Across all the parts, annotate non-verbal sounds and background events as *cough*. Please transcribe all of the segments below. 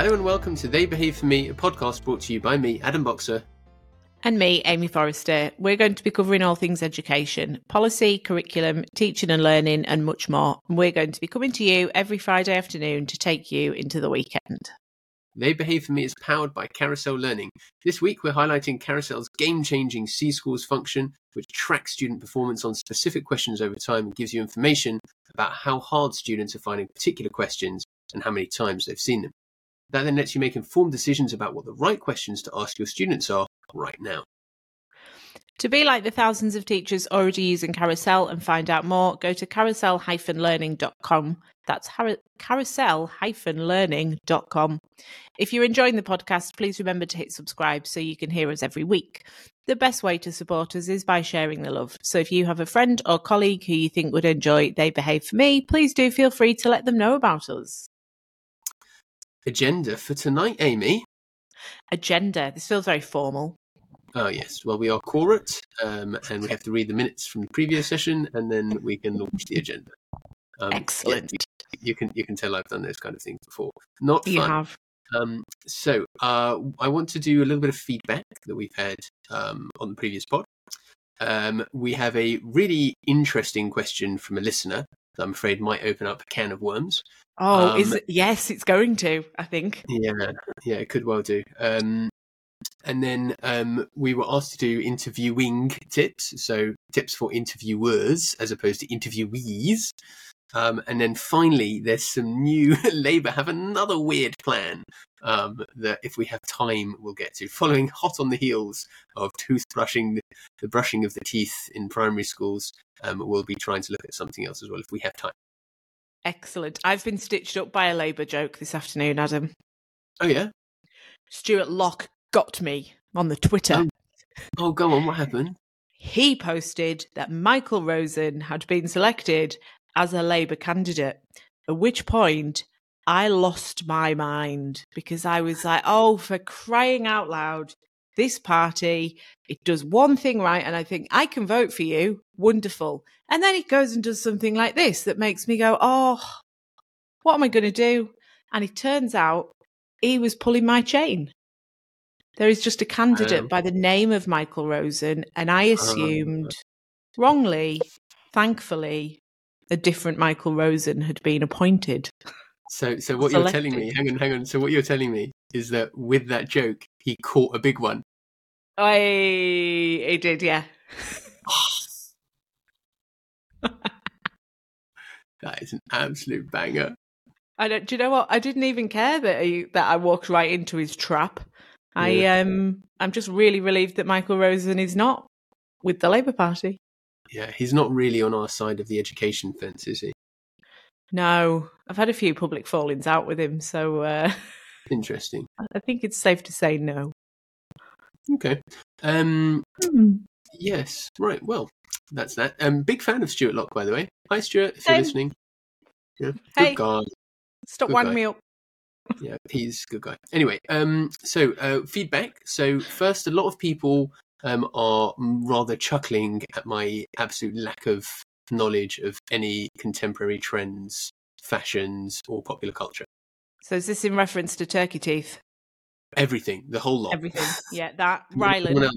Hello and welcome to They Behave for Me, a podcast brought to you by me, Adam Boxer. And me, Amy Forrester. We're going to be covering all things education, policy, curriculum, teaching and learning, and much more. And we're going to be coming to you every Friday afternoon to take you into the weekend. They Behave for Me is powered by Carousel Learning. This week we're highlighting Carousel's game changing C Scores function, which tracks student performance on specific questions over time and gives you information about how hard students are finding particular questions and how many times they've seen them. That then lets you make informed decisions about what the right questions to ask your students are right now. To be like the thousands of teachers already using Carousel and find out more, go to carousel-learning.com. That's carousel-learning.com. If you're enjoying the podcast, please remember to hit subscribe so you can hear us every week. The best way to support us is by sharing the love. So if you have a friend or colleague who you think would enjoy They Behave for Me, please do feel free to let them know about us. Agenda for tonight, Amy. Agenda. This feels very formal. Oh, yes. Well, we are quorate, um, and we have to read the minutes from the previous session, and then we can launch the agenda. Um, Excellent. Yeah, you, you, can you can tell I've done those kind of things before. Not you fun. have. Um, so uh, I want to do a little bit of feedback that we've had um, on the previous pod. Um, we have a really interesting question from a listener I'm afraid might open up a can of worms. Oh, is um, it? Yes, it's going to. I think. Yeah, yeah, it could well do. Um, and then um, we were asked to do interviewing tips, so tips for interviewers as opposed to interviewees. Um, and then finally, there's some new *laughs* Labour have another weird plan um, that, if we have time, we'll get to. Following hot on the heels of toothbrushing, the brushing of the teeth in primary schools, um, we'll be trying to look at something else as well if we have time. Excellent. I've been stitched up by a Labour joke this afternoon, Adam. Oh yeah. Stuart Lock got me on the Twitter. Oh, oh go on. What happened? He posted that Michael Rosen had been selected as a Labour candidate, at which point I lost my mind because I was like, oh, for crying out loud, this party, it does one thing right. And I think I can vote for you. Wonderful. And then it goes and does something like this that makes me go, oh, what am I going to do? And it turns out he was pulling my chain. There is just a candidate um, by the name of Michael Rosen, and I assumed um, wrongly, thankfully, a different Michael Rosen had been appointed. So, so what you're telling me, hang on, hang on. So what you're telling me is that with that joke, he caught a big one. I, he did, yeah. *laughs* that is an absolute banger. I don't. Do you know what? I didn't even care that he, that I walked right into his trap. I um I'm just really relieved that Michael Rosen is not with the Labour Party. Yeah, he's not really on our side of the education fence, is he? No, I've had a few public fallings out with him, so uh, interesting. *laughs* I think it's safe to say no. Okay. Um. Hmm. Yes. Right. Well, that's that. Um. Big fan of Stuart Lock, by the way. Hi, Stuart. If Same. you're listening. Yeah. Good hey. guy. Stop good winding me up *laughs* yeah, he's a good guy. Anyway, um, so uh, feedback. So first, a lot of people um, are rather chuckling at my absolute lack of knowledge of any contemporary trends, fashions, or popular culture. So is this in reference to turkey teeth? Everything, the whole lot. Everything. Yeah, that *laughs* Rylan.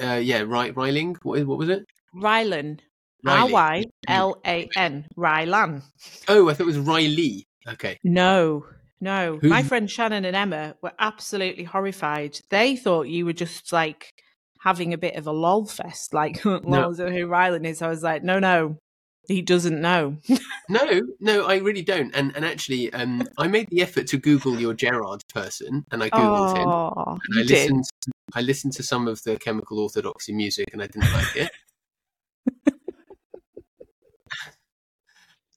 Uh, yeah, right. Ryling. What, what was it? Rylan. R Y L A N. Rylan. Oh, I thought it was Riley. Okay. No. No, Who's... my friend Shannon and Emma were absolutely horrified. They thought you were just like having a bit of a lol fest, like *laughs* no. lol who Rylan is. I was like, no, no, he doesn't know. *laughs* no, no, I really don't. And and actually, um, I made the effort to Google your Gerard person, and I googled oh, him. And I listened. To, I listened to some of the Chemical Orthodoxy music, and I didn't like it.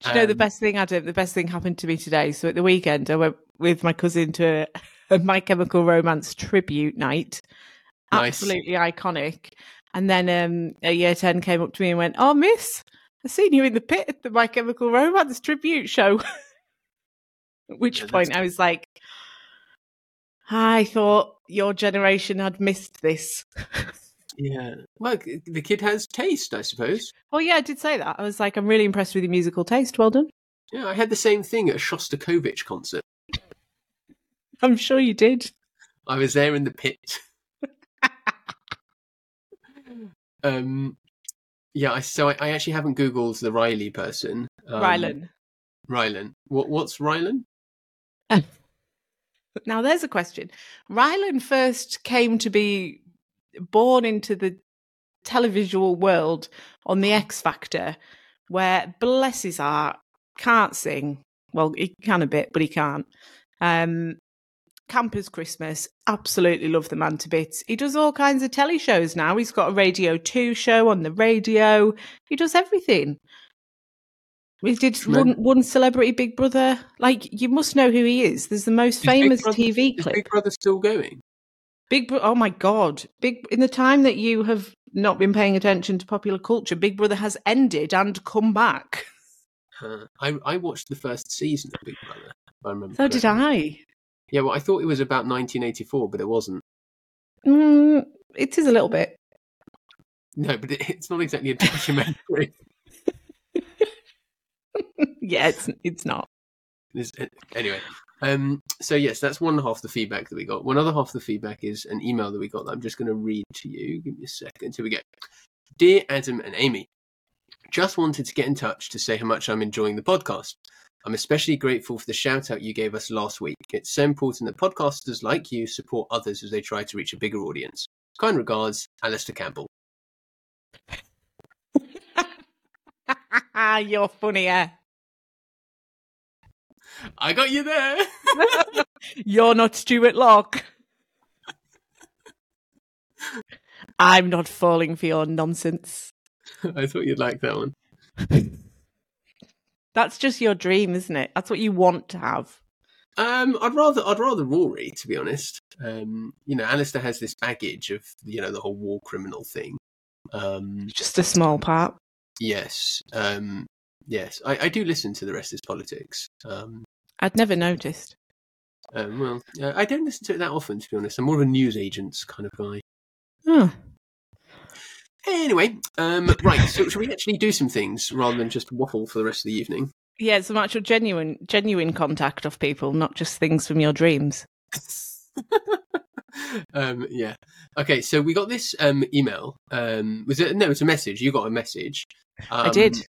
Do you know the um, best thing, Adam? The best thing happened to me today. So at the weekend, I went with my cousin to a, *laughs* a My Chemical Romance tribute night. Nice. Absolutely iconic. And then um, a year 10 came up to me and went, Oh, miss, I've seen you in the pit at the My Chemical Romance tribute show. at *laughs* which yeah, point I was like, I thought your generation had missed this. Yeah. Well, the kid has taste, I suppose. Well, yeah, I did say that. I was like, I'm really impressed with your musical taste. Well done. Yeah, I had the same thing at a Shostakovich concert. *laughs* I'm sure you did. I was there in the pit. Um, yeah. I, so I, I actually haven't googled the Riley person. Um, Rylan. Rylan. What? What's Rylan? *laughs* Now, there's a question. Rylan first came to be born into the televisual world on The X Factor, where, bless his heart, can't sing. Well, he can a bit, but he can't. Um, Campers Christmas, absolutely love the man to bits. He does all kinds of telly shows now. He's got a Radio 2 show on the radio. He does everything. We did one, one celebrity Big Brother. Like you must know who he is. There's the most Is famous Brother- TV Is clip. Big Brother still going? Big Brother. Oh my god! Big in the time that you have not been paying attention to popular culture, Big Brother has ended and come back. Uh, I I watched the first season of Big Brother. I remember. So did. I. Yeah, well, I thought it was about 1984, but it wasn't. Mm, it is a little bit. No, but it, it's not exactly a documentary. *laughs* yeah, it's it's not. This- uh, anyway, um, so yes, that's one half the feedback that we got. One other half the feedback is an email that we got that I'm just going to read to you. Give me a second. Here we go. Dear Adam and Amy, just wanted to get in touch to say how much I'm enjoying the podcast. I'm especially grateful for the shout out you gave us last week. It's so important that podcasters like you support others as they try to reach a bigger audience. Kind regards, Alastair Campbell. *laughs* You're funnier. Eh? I got you there. *laughs* You're not Stuart Lock. *laughs* I'm not falling for your nonsense. I thought you'd like that one. That's just your dream, isn't it? That's what you want to have. Um, I'd rather I'd rather Rory, to be honest. Um, you know, Alastair has this baggage of you know the whole war criminal thing. Um, Just a small part. yes, um, yes, I, I do listen to the rest of his politics. Um, I'd never noticed. um, well, uh, I don't listen to it that often, to be honest. I'm more of a news agents kind of guy. Oh. Anyway, um, right. So, should we actually do some things rather than just waffle for the rest of the evening? Yeah, some actual genuine genuine contact of people, not just things from your dreams. *laughs* um, yeah. Okay. So we got this um, email. Um, was it? No, it's a message. You got a message. Um, I did.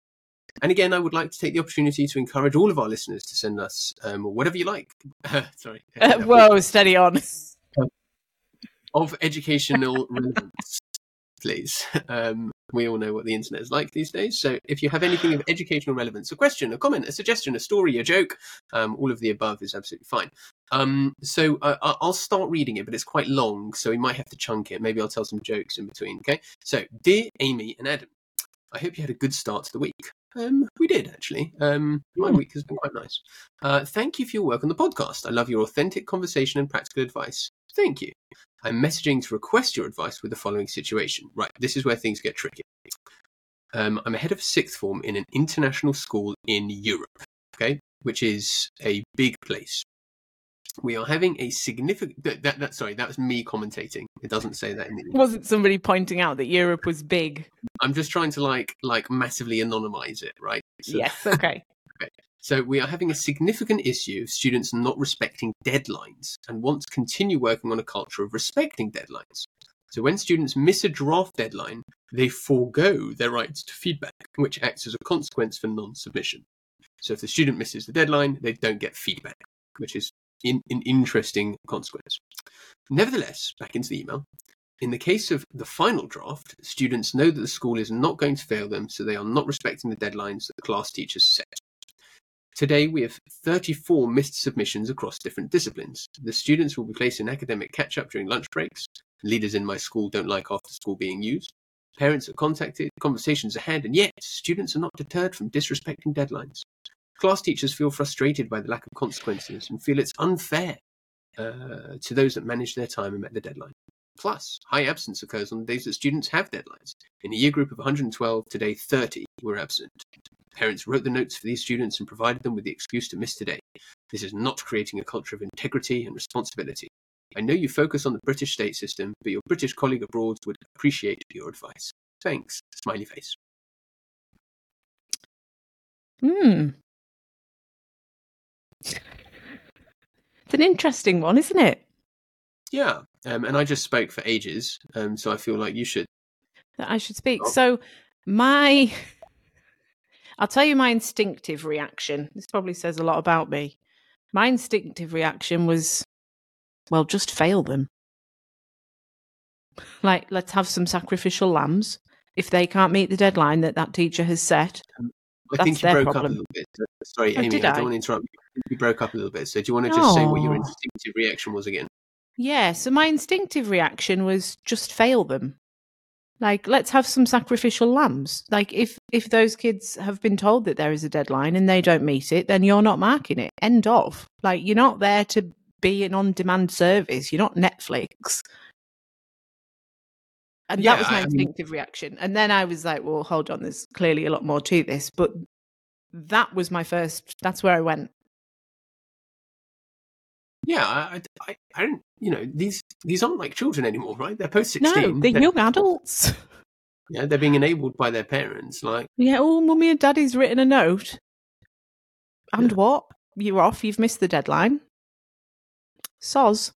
And again, I would like to take the opportunity to encourage all of our listeners to send us um, whatever you like. *laughs* Sorry. Uh, *laughs* whoa, steady on. Of educational relevance, please. *laughs* Um, we all know what the internet is like these days. So if you have anything of educational relevance, a question, a comment, a suggestion, a story, a joke, um, all of the above is absolutely fine. Um, so uh, I- I'll start reading it, but it's quite long, so we might have to chunk it. Maybe I'll tell some jokes in between. Okay. So, dear Amy and Adam, I hope you had a good start to the week. Um, we did actually. Um, my Hmm. week has been quite nice. Uh, thank you for your work on the podcast. I love your authentic conversation and practical advice. Thank you. I'm messaging to request your advice with the following situation. Right, this is where things get tricky. Um, I'm a head of sixth form in an international school in Europe, okay, which is a big place. We are having a significant. That, that, that sorry, that was me commentating. It doesn't say that in the. Wasn't somebody pointing out that Europe was big? I'm just trying to like like massively anonymize it, right? So, Yes, okay. So we are having a significant issue of students not respecting deadlines and want to continue working on a culture of respecting deadlines. So when students miss a draft deadline, they forego their rights to feedback, which acts as a consequence for non-submission. So if the student misses the deadline, they don't get feedback, which is in, an interesting consequence. Nevertheless, back into the email. In the case of the final draft, students know that the school is not going to fail them, so they are not respecting the deadlines that the class teachers set. Today, we have 34 missed submissions across different disciplines. The students will be placed in academic catch up during lunch breaks. Leaders in my school don't like after school being used. Parents are contacted, conversations are had, and yet students are not deterred from disrespecting deadlines. Class teachers feel frustrated by the lack of consequences and feel it's unfair uh, to those that manage their time and met the deadline. Plus, high absence occurs on the days that students have deadlines. In a year group of 112, today 30 were absent. Parents wrote the notes for these students and provided them with the excuse to miss today. This is not creating a culture of integrity and responsibility. I know you focus on the British state system, but your British colleague abroad would appreciate your advice. Thanks. Smiley face. Hmm. It's an interesting one, isn't it? Yeah, um, and I just spoke for ages, um, so I feel like you should. I should speak. Oh. So, my. I'll tell you my instinctive reaction. This probably says a lot about me. My instinctive reaction was, well, just fail them. Like, let's have some sacrificial lambs. If they can't meet the deadline that that teacher has set, um, I That's think you broke up a little bit. Sorry, Oh, Amy, I I? don't want to interrupt you. You broke up a little bit. So do you want to just say what your oh. instinctive reaction was again? Yeah, so my instinctive reaction was just fail them. Like let's have some sacrificial lambs. Like if if those kids have been told that there is a deadline and they don't meet it, then you're not marking it. End of. Like you're not there to be an on-demand service. You're not Netflix. And Yeah, that was my I- I mean- instinctive reaction. And then I was like, well, hold on, there's clearly a lot more to this, but that was my first that's where I went. Yeah, I, I, I don't. You know, these these aren't like children anymore, right? They're post sixteen. No, sixteen. they're young adults. Yeah, they're being enabled by their parents. Like, Yeah, oh, mummy and daddy's written a note. And Yeah. what? You're off, you've missed the deadline. Soz.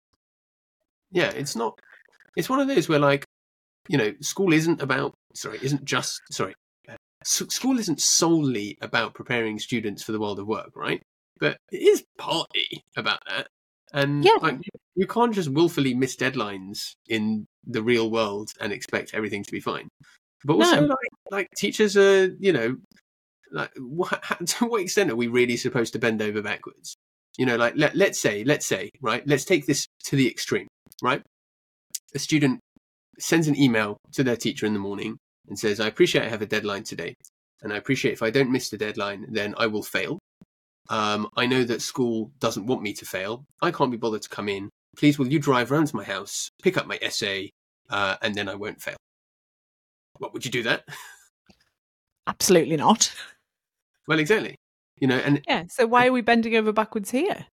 yeah, it's not. It's one of those where, like, you know, school isn't about. Sorry, isn't just. Sorry, uh, school isn't solely about preparing students for the world of work, right? But it is partly about that. And Yeah. like, you, can't just willfully miss deadlines in the real world and expect everything to be fine. But also, No. like, like teachers are, you know, like what, *laughs* to what extent are we really supposed to bend over backwards? You know, like let, let's say, let's say, right? Let's take this to the extreme, right? A student sends an email to their teacher in the morning and says, "I appreciate I have a deadline today, and I appreciate if I don't miss the deadline, then I will fail. Um, I know that school doesn't want me to fail. I can't be bothered to come in. Please, will you drive round to my house, pick up my essay, uh, and then I won't fail." What would you do that? Absolutely not. *laughs* Well, exactly. You know, and Yeah, so why are we bending over backwards here?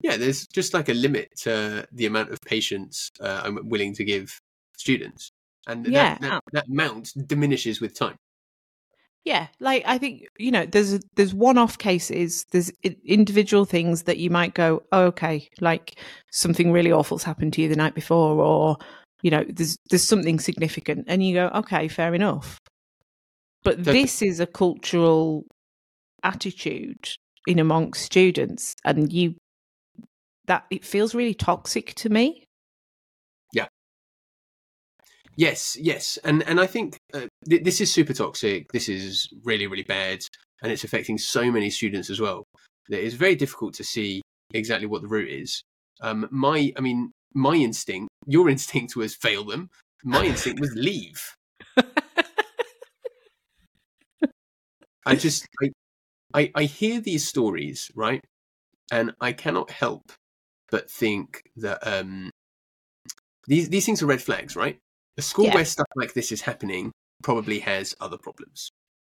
yeah, there's just like a limit to the amount of patience uh, I'm willing to give students, and Yeah, that, that, that amount diminishes with time. Yeah, like I think you know, there's there's one-off cases, there's individual things that you might go, oh, okay, like something really awful's happened to you the night before, or you know, there's there's something significant, and you go, okay, fair enough. But this is a cultural attitude in amongst students, and you that it feels really toxic to me. Yes, yes, and and I think uh, th- this is super toxic. This is really really bad, and it's affecting so many students as well. It's very difficult to see exactly what the root is. Um, my, I mean, my instinct, your *laughs* instinct was fail them. My instinct was leave. *laughs* I just, I, I, I hear these stories, right, and I cannot help but think that um, these these things are red flags, right? A school Yeah. where stuff like this is happening probably has other problems.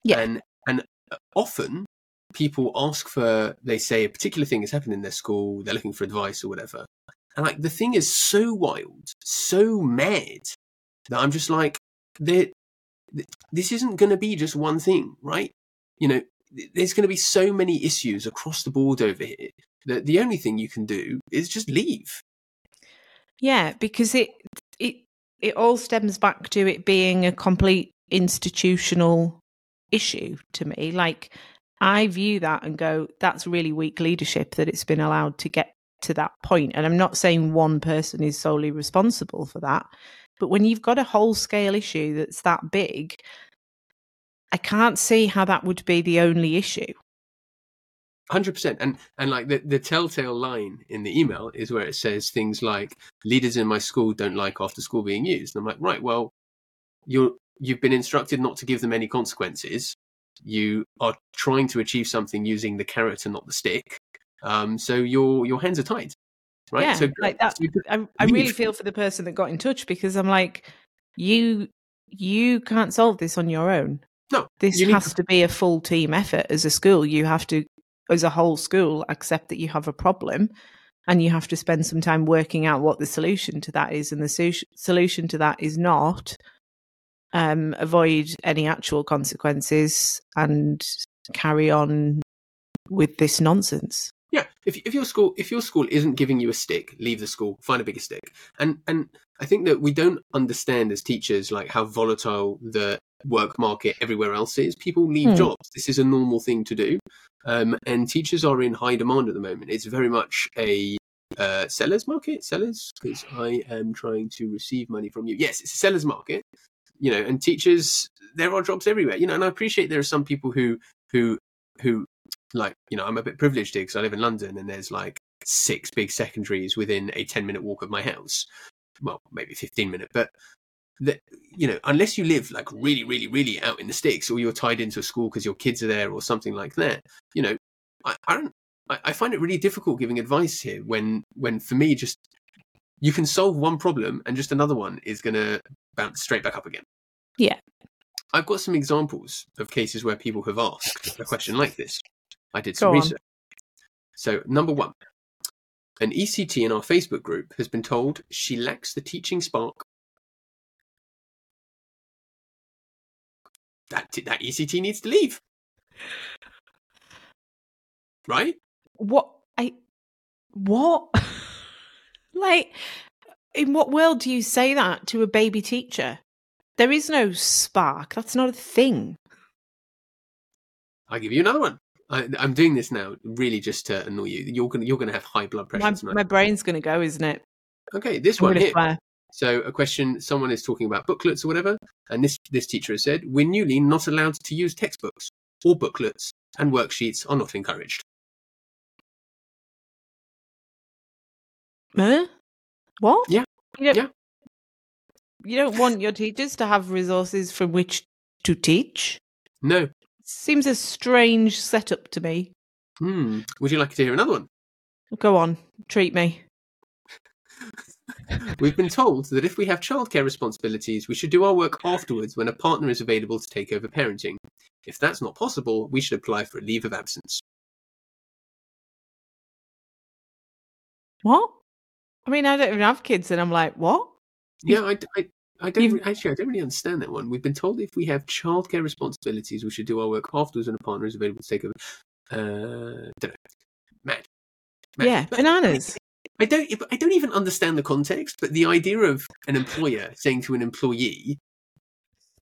Yeah. and and uh, often people ask for, they say a particular thing has happened in their school, they're looking for advice or whatever, and like the thing is so wild, so mad that I'm just like, there, this isn't going to be just one thing, right? You know, there's going to be so many issues across the board over here that the only thing you can do is just leave. Yeah, because it it it all stems back to it being a complete institutional issue to me. Like I view that and go, that's really weak leadership that it's been allowed to get to that point. And I'm not saying one person is solely responsible for that, but when you've got a whole scale issue that's that big, I can't see how that would be the only issue. Hundred percent, and and like the the telltale line in the email is where it says things like leaders in my school don't like after school being used. And I'm like, right, well, you're you've been instructed not to give them any consequences. You are trying to achieve something using the carrot and not the stick. Um, so your your hands are tied, right? Yeah, so like that. so I, I really feel for the person that got in touch because I'm like, you you can't solve this on your own. No, This has to- to be a full team effort as a school. You have to, as a whole school, accept that you have a problem, and you have to spend some time working out what the solution to that is. And the su- solution to that is not um, avoid any actual consequences and carry on with this nonsense. Yeah. If if your school if your school isn't giving you a stick, leave the school, find a bigger stick. And and I think that we don't understand as teachers like how volatile the work market everywhere else is. People leave Hmm. jobs. This is a normal thing to do. Um, and teachers are in high demand at the moment. It's very much a uh, sellers market. Sellers, because I am trying to receive money from you. Yes, it's a sellers market. You know, and teachers, there are jobs everywhere. You know, and I appreciate there are some people who who who like you know I'm a bit privileged here because I live in London and there's like six big secondaries within a ten minute walk of my house. Well, maybe fifteen minute, but that you know unless you live like really really really out in the sticks or you're tied into a school because your kids are there or something like that you know i, I don't I, I find it really difficult giving advice here when when for me just you can solve one problem and just another one is going to bounce straight back up again. Yeah. i've got some examples of cases where people have asked a question like this. I did some research. So number one an ect in our facebook group has been told she lacks the teaching spark that that ECT needs to leave. Right? What I what *laughs* like in what world do you say that to a baby teacher? There is no spark. That's not a thing. I'll give you another one. I, I'm doing this now really just to annoy you. You're gonna you're gonna have high blood pressure My, my brain's going to go, isn't it? Okay, this I'm one here. swear. So a question: someone is talking about booklets or whatever, and this this teacher has said we're newly not allowed to use textbooks or booklets, and worksheets are not encouraged. Huh? What? Yeah. You don't, Yeah. You don't want your teachers to have resources from which to teach? No. Seems a strange setup to me. Hmm. Would you like to hear another one? Go on, treat me. *laughs* We've been told that if we have childcare responsibilities, we should do our work afterwards when a partner is available to take over parenting. If that's not possible, we should apply for a leave of absence. What? I mean, I don't even have kids, and I'm like, what? Yeah, I, I, I don't You've- actually. I don't really understand that one. We've been told if we have childcare responsibilities, we should do our work afterwards when a partner is available to take over. Uh, don't know. Mad. Mad. Yeah, bananas. I don't. I don't even understand the context. But the idea of an employer saying to an employee,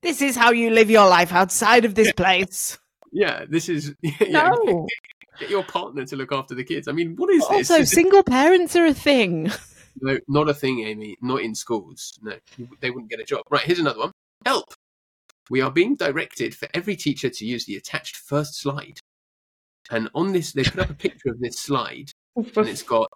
This is how you live your life outside of this place. "Yeah, this is *laughs* yeah, No. get your partner to look after the kids." I mean, what is this? Also, Is it- single parents are a thing. No, not a thing, Amy. Not in schools. No, they wouldn't get a job. Right, here's another one. Help! We are being directed for every teacher to use the attached first slide. And on this, they put up a picture of this slide, and *laughs* it's got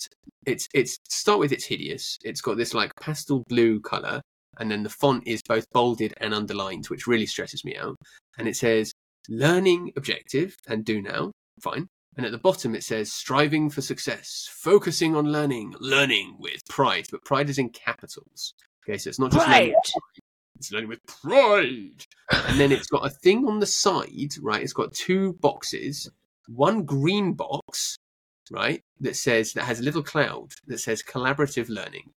it's it's start with it's hideous. It's got this like pastel blue color, and then the font is both bolded and underlined, which really stresses me out. And it says learning objective and do now. Fine. And at the bottom it says striving for success, focusing on learning, learning with pride. But pride is in capitals. Okay, so it's not just learning Pride. with pride, it's learning with pride. And then it's got a thing on the side, right? It's got two boxes, one green box, right, that says that has a little cloud that says collaborative learning.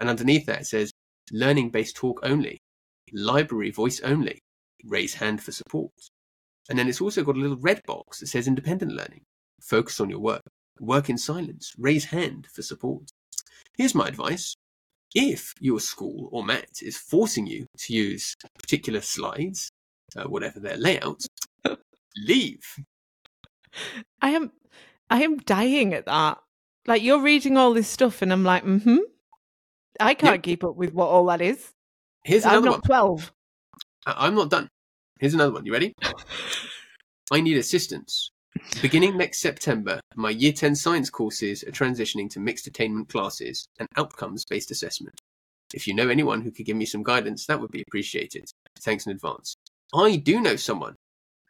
And underneath that it says learning based talk only, library voice only, raise hand for support. And then it's also got a little red box that says independent learning, focus on your work, work in silence, raise hand for support. Here's my advice. If your school or MAT is forcing you to use particular slides, uh, whatever their layout, *laughs* leave. I am, I am dying at that. Like you're reading all this stuff, and I'm like, mm-hmm. I can't keep up with what all that is. Here's I'm not one. twelve. I'm not done. Here's another one. You ready? *laughs* I need assistance. Beginning next September, my Year 10 science courses are transitioning to mixed attainment classes and outcomes based assessment. If you know anyone who could give me some guidance, that would be appreciated. Thanks in advance. I do know someone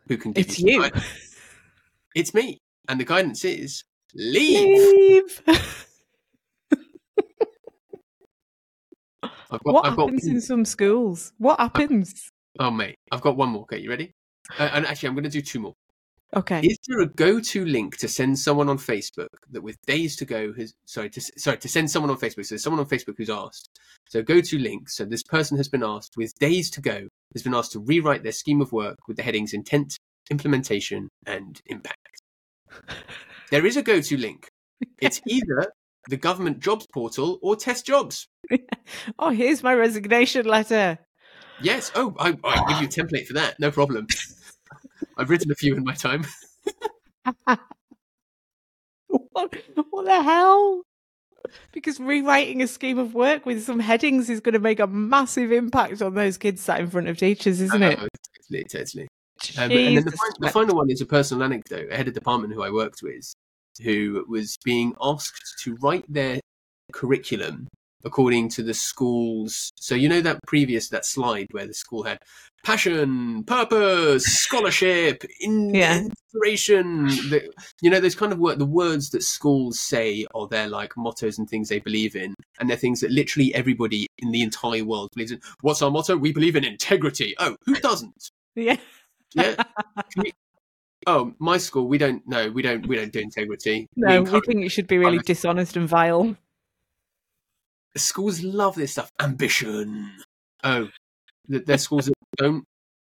who can give It's you some you. guidance. It's me. And the guidance is leave. Leave. *laughs* I've got, what I've got, happens in some schools? What happens? oh, mate, I've got one more. Okay, you ready? Uh, and actually, I'm going to do two more. Okay. Is there a go-to link to send someone on Facebook that with days to go has sorry to sorry to send someone on Facebook? So there's someone on Facebook who's asked. So go-to link. So this person has been asked with days to go has been asked to rewrite their scheme of work with the headings intent, implementation, and impact. There is a go-to link *laughs* It's either the government jobs portal or Tes jobs. *laughs* oh, here's my resignation letter. Yes. Oh, I, I'll give you a template for that. No problem. *laughs* I've written a few in my time. what, what the hell? Because rewriting a scheme of work with some headings is going to make a massive impact on those kids sat in front of teachers, isn't it? Oh, totally, totally. Um, and then the, the final one is a personal anecdote. A head of department who I worked with, who was being asked to write their curriculum according to the school's. So you know that previous that slide where the school had passion, purpose, scholarship, *laughs* in- Yeah. inspiration. The, you know those kind of word, the words that schools say are their like mottos and things they believe in, and they're things that literally everybody in the entire world believes in. What's our motto? We believe in integrity. Oh, who *laughs* doesn't? Yeah. Yeah. Oh, my school, we don't. No, we don't. We don't do integrity. *laughs* No, we encourage- think it should be really honesty. dishonest and vile. schools love this stuff. Ambition. Oh, th- there's schools that *laughs* don't.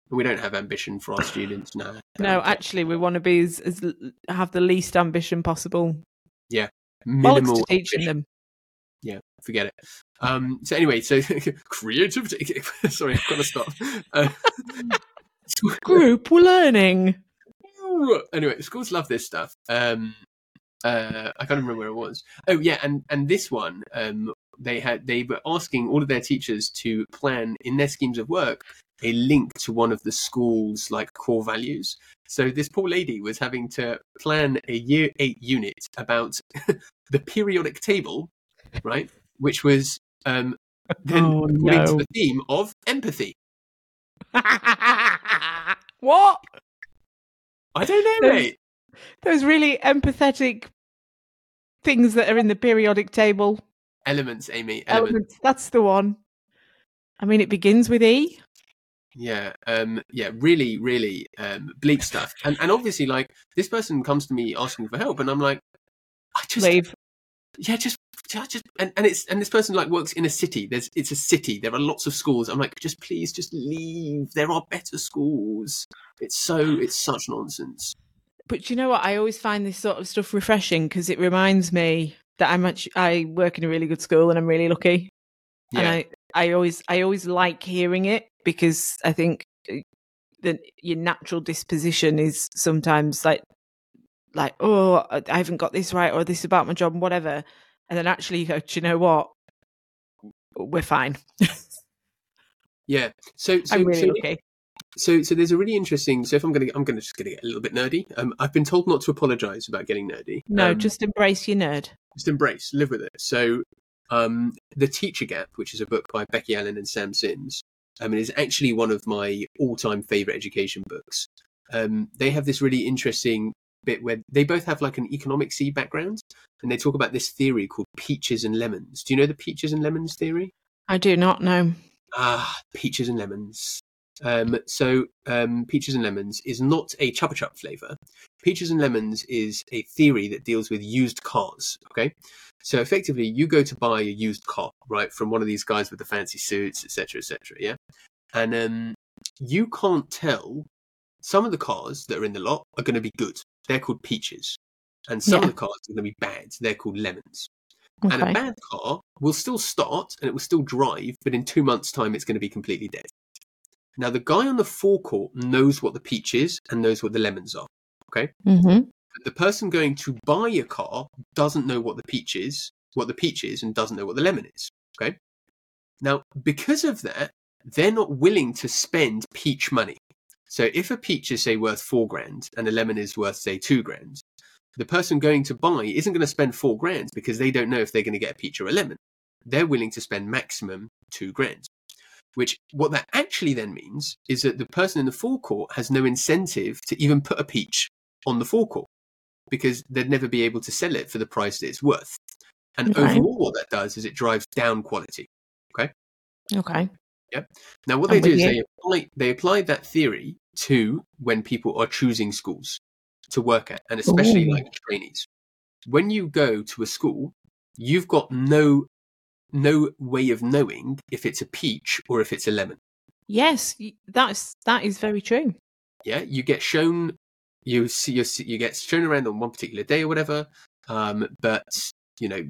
We don't have ambition for our students. No. No, actually, we want to be as, as have the least ambition possible. Yeah, minimal. teaching them. Yeah, forget it. Um. So anyway, so *laughs* creativity. Sorry, I've got to stop. Uh, *laughs* Group learning. anyway, schools love this stuff. Um, uh, I can't remember where it was. Oh yeah, and and this one, um, they had they were asking all of their teachers to plan in their schemes of work a link to one of the school's like core values. So this poor lady was having to plan a year eight unit about *laughs* the periodic table, right? Which was um, then Oh, according no. to the theme of empathy. *laughs* what? I don't know, Those- mate. Those really empathetic things that are in the periodic table Elements, Amy. Elements. elements. That's the one. I mean, it begins with E. Yeah, um, yeah, really, really um, bleak stuff. And and obviously, like this person comes to me asking for help, and I'm like, I just, Leave. Yeah, just, just, and, and it's and this person like works in a city. There's it's a city. There are lots of schools. I'm like, just please, just leave. There are better schools. It's so it's such nonsense. But you know what? I always find this sort of stuff refreshing because it reminds me that I'm much, I work in a really good school and I'm really lucky. And I, I always, I always like hearing it because I think uh, that your natural disposition is sometimes like, like, oh, I haven't got this right or this about my job and whatever. And then actually you go, do you know what? We're fine. yeah. So so I'm really so, lucky. so so there's a really interesting. So if I'm gonna I'm gonna just gonna get a little bit nerdy. Um, I've been told not to apologize about getting nerdy. No, Um, just embrace your nerd. just embrace, live with it. So, um, The Teacher Gap, which is a book by Becky Allen and Sam Sims, I mean, is actually one of my all-time favorite education books. Um, they have this really interesting bit where they both have like an economics background, and they talk about this theory called peaches and lemons. Do you know the peaches and lemons theory? I do not know. Ah, peaches and lemons. Um, so, um, peaches and lemons is not a Chupa Chup flavor. Peaches and lemons is a theory that deals with used cars. Okay, so effectively, you go to buy a used car, right, from one of these guys with the fancy suits, etc., etc. yeah, and um, you can't tell. Some of the cars that are in the lot are going to be good. They're called peaches, and some Yeah. of the cars are going to be bad. They're called lemons. And a bad car will still start and it will still drive, but in two months' time, it's going to be completely dead. Now, the guy on the forecourt knows what the peach is and knows what the lemons are. Mm-hmm. But the person going to buy a car doesn't know what the peach is, what the peach is, and doesn't know what the lemon is. Okay. Now, because of that, they're not willing to spend peach money. So if a peach is, say, worth four grand and a lemon is worth, say, two grand, the person going to buy isn't going to spend four grand because they don't know if they're going to get a peach or a lemon. They're willing to spend maximum two grand. Which, what that actually then means is that the person in the forecourt has no incentive to even put a peach on the forecourt because they'd never be able to sell it for the price that it's worth. And Okay. overall, what that does is it drives down quality. Okay. Okay. Yep. Now, what I'm they do is you. they apply, they apply that theory to when people are choosing schools to work at, and especially Ooh. like trainees. When you go to a school, you've got no no way of knowing if it's a peach or if it's a lemon. Yes, that's that is very true. Yeah, you get shown, you see, you see, you get shown around on one particular day or whatever. Um, but you know,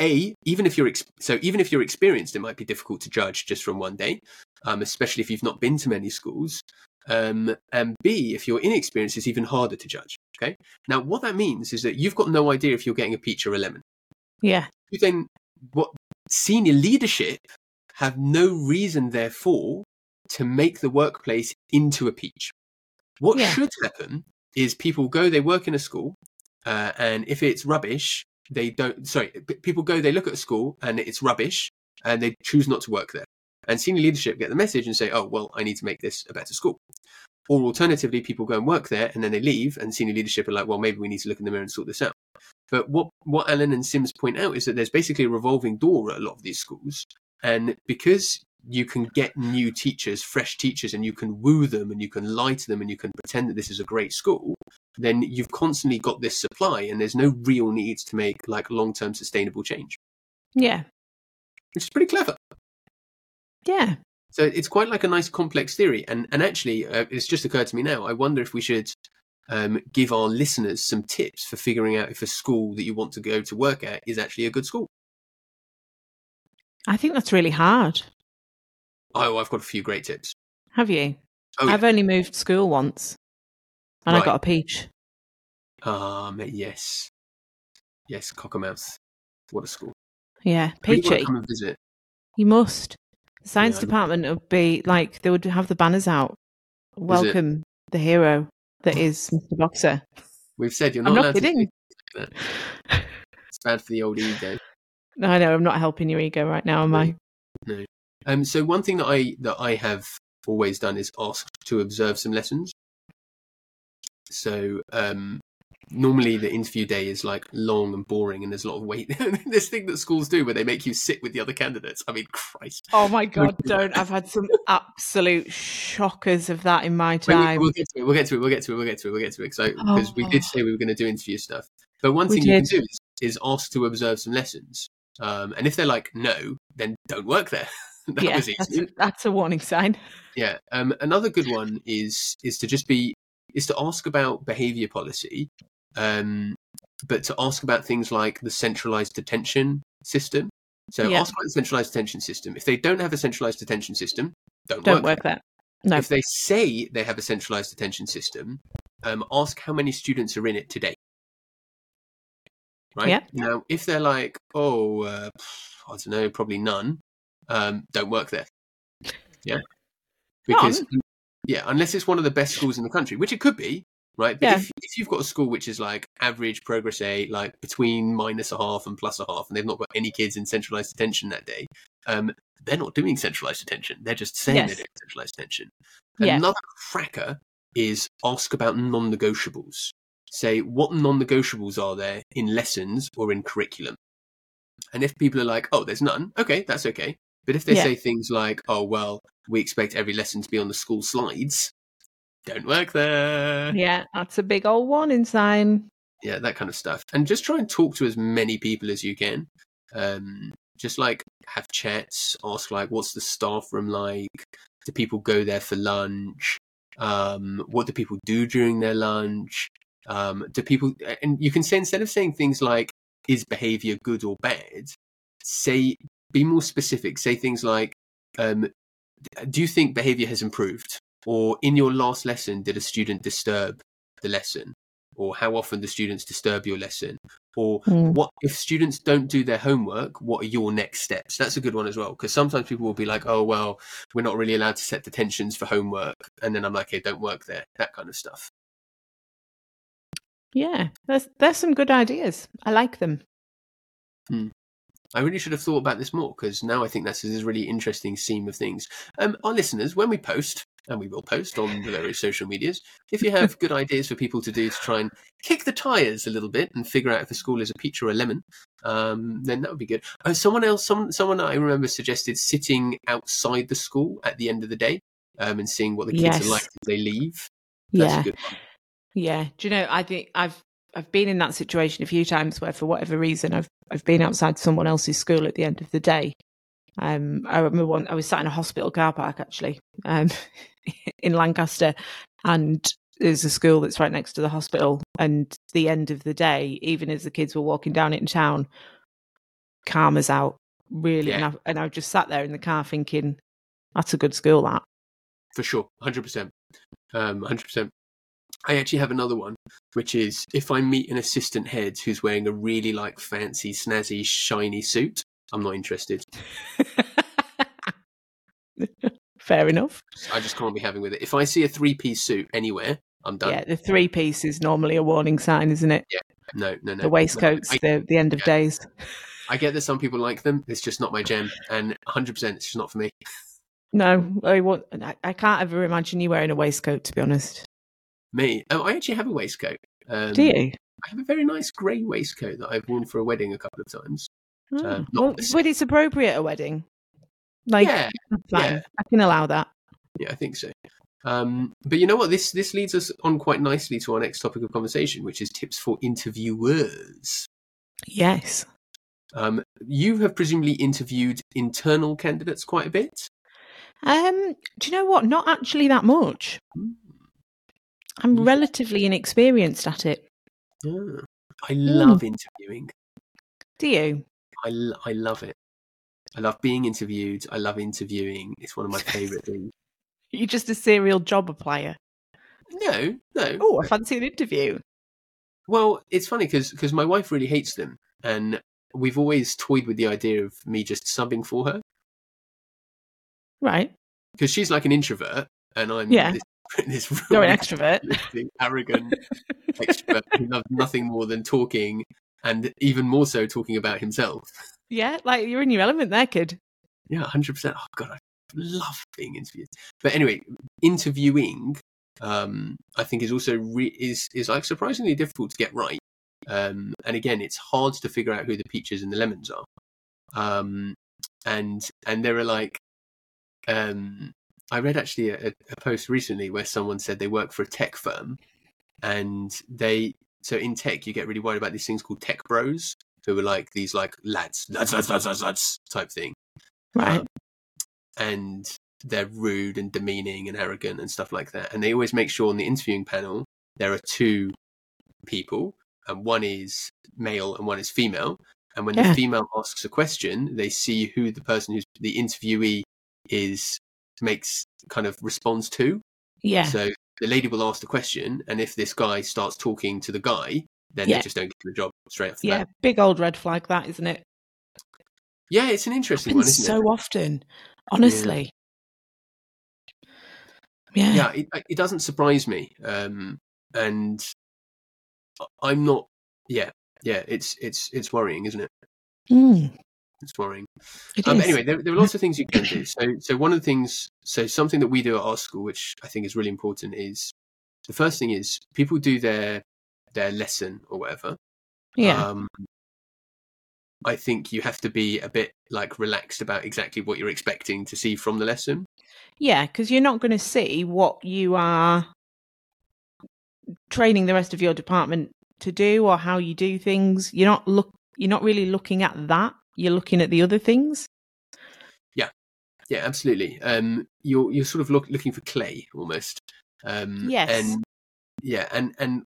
a even if you're so even if you're experienced, it might be difficult to judge just from one day, um, especially if you've not been to many schools. Um, and B, if you're inexperienced, it's even harder to judge. Okay. Now, what that means is that you've got no idea if you're getting a peach or a lemon. Yeah. You then what senior leadership have no reason, therefore, to make the workplace into a peach. What Yeah. should happen is people go, they work in a school, uh, and if it's rubbish, they don't. Sorry, people go, they look at a school and it's rubbish, and they choose not to work there. And senior leadership get the message and say, "Oh, well, I need to make this a better school." Or alternatively, people go and work there and then they leave, and senior leadership are like, "Well, maybe we need to look in the mirror and sort this out." But what what Allen and Sims point out is that there's basically a revolving door at a lot of these schools, and because you can get new teachers, fresh teachers, and you can woo them and you can lie to them and you can pretend that this is a great school, then you've constantly got this supply and there's no real needs to make like long term sustainable change, Yeah. which is pretty clever. Yeah. So it's quite like a nice complex theory. And, and actually, uh, it's just occurred to me now, I wonder if we should um, give our listeners some tips for figuring out if a school that you want to go to work at is actually a good school. I think that's really hard. Oh, I've got a few great tips. Have you? Oh, yeah. I've only moved school once and I got a peach. Um, yes. Yes, Cockermouth. What a school. Yeah. I really wanna Peachy. come and visit. You must. The science Yeah. department would be like, they would have the banners out. Welcome the hero that is *laughs* Mr. Boxer. We've said you're I'm not not to kidding. like. It's bad for the old ego. No, *laughs* I know, I'm not helping your ego right now, am I? No. Um, so one thing that I that I have always done is ask to observe some lessons. So um, normally the interview day is like long and boring, and there's a lot of wait. *laughs* this thing that schools do where they make you sit with the other candidates. I mean, Christ. Oh my God, *laughs* don't. I've had some absolute shockers of that in my When we- time. We'll get to it. We'll get to it. We'll get to it. We'll get to it. We'll get to it. Because we did Oh. say we were going to do interview stuff. But one We thing you can do is, is ask to observe some lessons. Um, and if they're like no, then don't work there. *laughs* that yeah, was that's a, that's a warning sign. Yeah. Um, another good one is is to just be is to ask about behaviour policy, um, but to ask about things like the centralised detention system. So Yeah. ask about the centralised detention system. If they don't have a centralised detention system, don't, Don't work. work that. No. If they say they have a centralised detention system, um, ask how many students are in it today. Right Yeah. now, if they're like, oh, uh, I don't know, probably none, um, don't work there. Yeah, because yeah, unless it's one of the best schools in the country, which it could be, right? But Yeah. if, if you've got a school which is like average progress A, like between minus a half and plus a half, and they've not got any kids in centralised detention that day, um, they're not doing centralised detention. They're just saying Yes. they're doing centralised detention. Yeah. Another cracker is ask about non-negotiables. Say what non-negotiables are there in lessons or in curriculum. And if people are like, "Oh, there's none," okay, that's okay. But if they Yeah. say things like, "Oh, well, we expect every lesson to be on the school slides," don't work there. Yeah, that's a big old warning sign. Yeah, that kind of stuff. And just try and talk to as many people as you can. Um, just like have chats, ask like, "What's the staff room like? Do people go there for lunch? Um, what do people do during their lunch? Um, do people?" And you can say instead of saying things like, "Is behavior good or bad?" Say, be more specific. Say things like, um, "Do you think behavior has improved?" Or in your last lesson, did a student disturb the lesson? Or how often do students disturb your lesson? Or Mm. what if students don't do their homework? What are your next steps? That's a good one as well because sometimes people will be like, "Oh well, we're not really allowed to set detentions for homework," and then I'm like, "Hey, don't work there." That kind of stuff. Yeah, there's there's some good ideas. I like them. I really should have thought about this more because now I think that's a really interesting seam of things. Um, our listeners, when we post, and we will post on the various social medias, if you have good ideas for people to do to try and kick the tires a little bit and figure out if a school is a peach or a lemon, um, then that would be good. Oh, someone else, someone, someone I remember suggested sitting outside the school at the end of the day um, and seeing what the kids Yes. are like as they leave. That's yeah, a good one. yeah. Do you know? I think I've I've been in that situation a few times where, for whatever reason, I've I've been outside someone else's school at the end of the day. Um, I remember one. I was sat in a hospital car park actually, um, *laughs* in Lancaster, and there's a school that's right next to the hospital, and the end of the day, even as the kids were walking down it in town, calm as out, really. And I and I just sat there in the car thinking, that's a good school. That for sure, hundred percent, um, hundred percent. I actually have another one, which is if I meet an assistant head who's wearing a really like fancy, snazzy, shiny suit, I'm not interested. *laughs* fair enough. I just can't be having with it. If I see a three-piece suit anywhere, I'm done. Yeah, the three piece is normally a warning sign, isn't it? Yeah. No, no, no. the waistcoats, I, the the end of yeah. days. I get that some people like them. It's just not my jam, and 100, percent it's just not for me. No, I want. I can't ever imagine you wearing a waistcoat. To be honest, Me, oh, I actually have a waistcoat. Um, do you? I have a very nice grey waistcoat that I've worn for a wedding a couple of times. Oh, um, well, but it's appropriate a wedding. Like, yeah, fine. yeah. I can allow that. Yeah, I think so. Um, but you know what? This this leads us on quite nicely to our next topic of conversation, which is tips for interviewers. Yes. Um, you have presumably interviewed internal candidates quite a bit. Um. Do you know what? Not actually that much. Hmm. I'm Interesting. relatively inexperienced at it. Ah, I love interviewing. Do you? I, I love it. I love being interviewed. I love interviewing. It's one of my *laughs* favourite things. You're just a serial job applier. No, no. Oh, I fancy an interview. Well, it's funny because my wife really hates them, and we've always toyed with the idea of me just subbing for her Right. because she's like an introvert, and I'm Yeah. this, *laughs* this You're an extrovert. *laughs* arrogant extrovert who loves nothing more than talking, and even more so talking about himself. Yeah, like you're in your element there, kid. Yeah, hundred percent. Oh god, I love being interviewed. But anyway, interviewing, um, I think is also re- is is like surprisingly difficult to get right. Um, and again, it's hard to figure out who the peaches and the lemons are. Um, and and there are like, um, I read actually a, a post recently where someone said they work for a tech firm, and they so in tech you get really worried about these things called tech bros who are like these like lads lads lads lads lads, lads type thing Right. um, and they're rude and demeaning and arrogant and stuff like that. And they always make sure on the interviewing panel there are two people, and one is male and one is female. And when Yeah. the female asks a question, they see who the person who's the interviewee is makes kind of responds to. yeah. So the lady will ask the question, and if this guy starts talking to the guy, then Yeah. they just don't get the job straight off the yeah. bat. Big old red flag, that isn't it? Yeah, it's an interesting one, isn't so it? often, honestly. Yeah. yeah, it, it doesn't surprise me. Um, and I'm not. Yeah, yeah, it's it's it's worrying, isn't it? Mm, It's worrying. it Um, anyway, there, there are lots of things you can do. *laughs* So, so one of the things, so something that we do at our school, which I think is really important, is the first thing is people do their their lesson or whatever. yeah. Um, I think you have to be a bit like relaxed about exactly what you're expecting to see from the lesson. Yeah, because you're not going to see what you are training the rest of your department to do or how you do things. You're not look. You're not really looking at that. You're looking at the other things. Yeah, yeah, absolutely. Um, you're you're sort of look, looking for clay almost. Um, Yes. And yeah, and and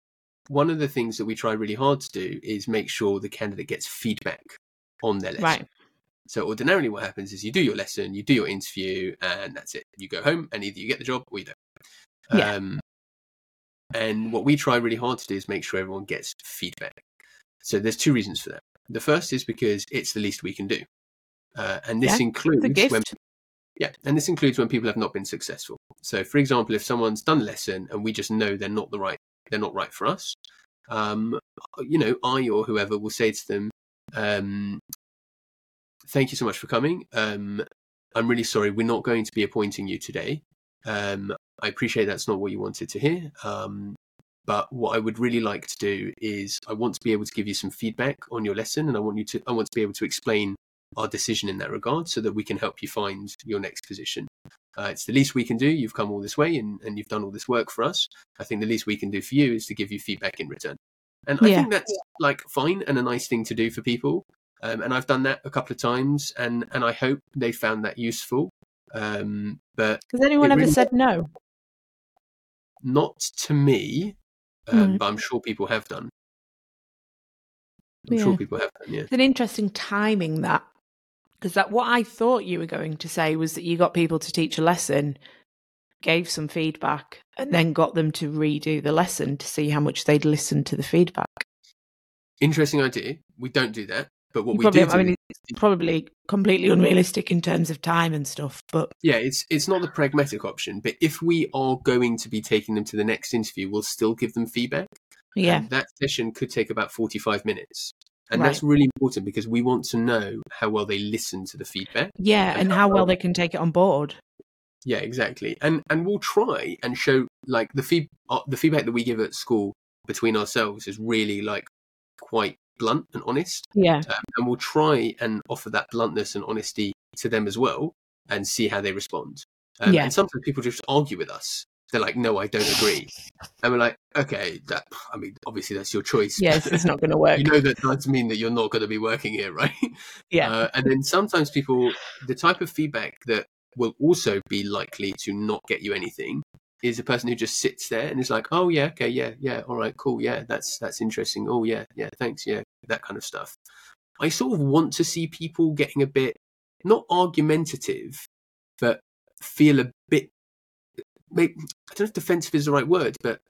one of the things that we try really hard to do is make sure the candidate gets feedback on their lesson. Right. So ordinarily, what happens is you do your lesson, you do your interview, and that's it. You go home, and either you get the job or you don't. Yeah. Um, and what we try really hard to do is make sure everyone gets feedback. So there's two reasons for that. The first is because it's the least we can do, uh, and this Yeah, includes It's a gift. when yeah, and this includes when people have not been successful. So, for example, if someone's done a lesson and we just know they're not the right, they're not right for us, um, you know, I or whoever will say to them, um, "Thank you so much for coming. Um, I'm really sorry, we're not going to be appointing you today. Um, I appreciate that's not what you wanted to hear. But what I would really like to do is I want to be able to give you some feedback on your lesson, and I want you to, I want to be able to explain our decision in that regard so that we can help you find your next position. Uh, it's the least we can do. You've come all this way and, and you've done all this work for us. I think the least we can do for you is to give you feedback in return. And I think that's like fine and a nice thing to do for people. Um, and I've done that a couple of times and, and I hope they found that useful. Um, but Has anyone ever really- said no? not to me, um, Right. but I'm sure people have done. I'm Yeah. sure people have done. Yeah. It's an interesting timing that because that what I thought you were going to say was that you got people to teach a lesson, gave some feedback, and then got them to redo the lesson to see how much they'd listened to the feedback. Interesting idea. We don't do that, but what You we probably, do, I mean, it's probably completely unrealistic in terms of time and stuff, but yeah, it's it's not the pragmatic option. But if we are going to be taking them to the next interview, we'll still give them feedback. yeah, And that session could take about 45 minutes. And Right. that's really important because we want to know how well they listen to the feedback. yeah, And and how how well- well they can take it on board. Yeah, exactly. And and we'll try and show like the feed uh, the feedback that we give at school between ourselves is really like quite blunt and honest. Yeah, Um, and we'll try and offer that bluntness and honesty to them as well and see how they respond. Um, Yeah. And sometimes people just argue with us. They're like, "No, I don't agree," and we're like, "Okay, that I mean, obviously that's your choice. yes, it's not going *laughs* to work. you know that does mean that you're not going to be working here, *laughs* right? yeah, Uh, and then sometimes people, the type of feedback that will also be likely to not get you anything is a person who just sits there and is like, "Oh yeah, okay, yeah, yeah, all right, cool, yeah, that's that's interesting. Oh yeah, yeah, thanks, yeah, that kind of stuff." I sort of want to see people getting a bit not argumentative, but feel a bit. Maybe, I don't know if defensive is the right word, but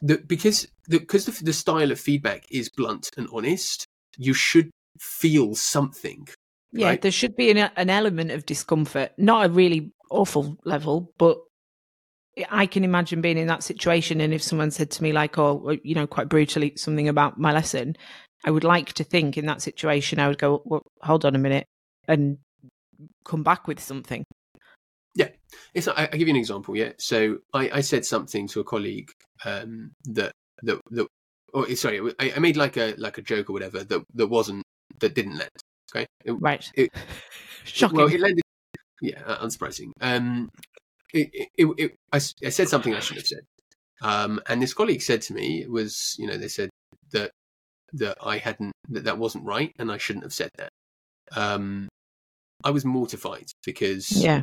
the, because the, because the, the style of feedback is blunt and honest, you should feel something. yeah. right. There should be an, an element of discomfort, not a really awful level, but I can imagine being in that situation. And if someone said to me, like, oh, you know, quite brutally something about my lesson, I would like to think in that situation, I would go, well, hold on a minute and come back with something. It's I, I'll give you an example. Yeah. So I, I said something to a colleague um, that that that. Oh, sorry. I, I made like a like a joke or whatever that that wasn't that didn't land. Okay. It- Right. It- *laughs* Shocking. Well, it landed. Yeah, unsurprising. Um, it, it, it, it, I, I said something I should have said. Um, and this colleague said to me it was, you know, they said that that I hadn't that that wasn't right, and I shouldn't have said that. Um, I was mortified because yeah.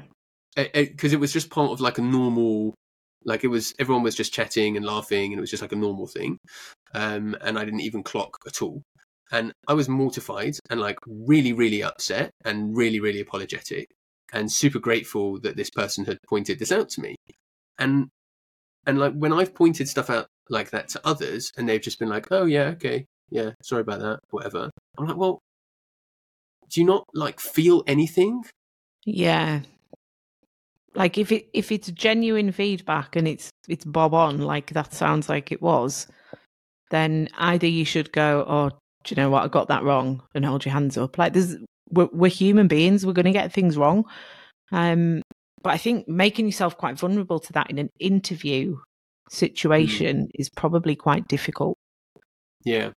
because it was just part of like a normal like it was everyone was just chatting and laughing and it was just like a normal thing um and i didn't even clock at all and i was mortified and like really really upset and really really apologetic and super grateful that this person had pointed this out to me and and like when i've pointed stuff out like that to others and they've just been like oh yeah okay yeah sorry about that whatever i'm like well do you not like feel anything Yeah. Like if it if it's genuine feedback and it's it's bob on, like that sounds like it was, then either you should go, or do you know what, I got that wrong, and hold your hands up. Like there's we're, we're human beings, we're going to get things wrong. Um, but I think making yourself quite vulnerable to that in an interview situation is probably quite difficult. yeah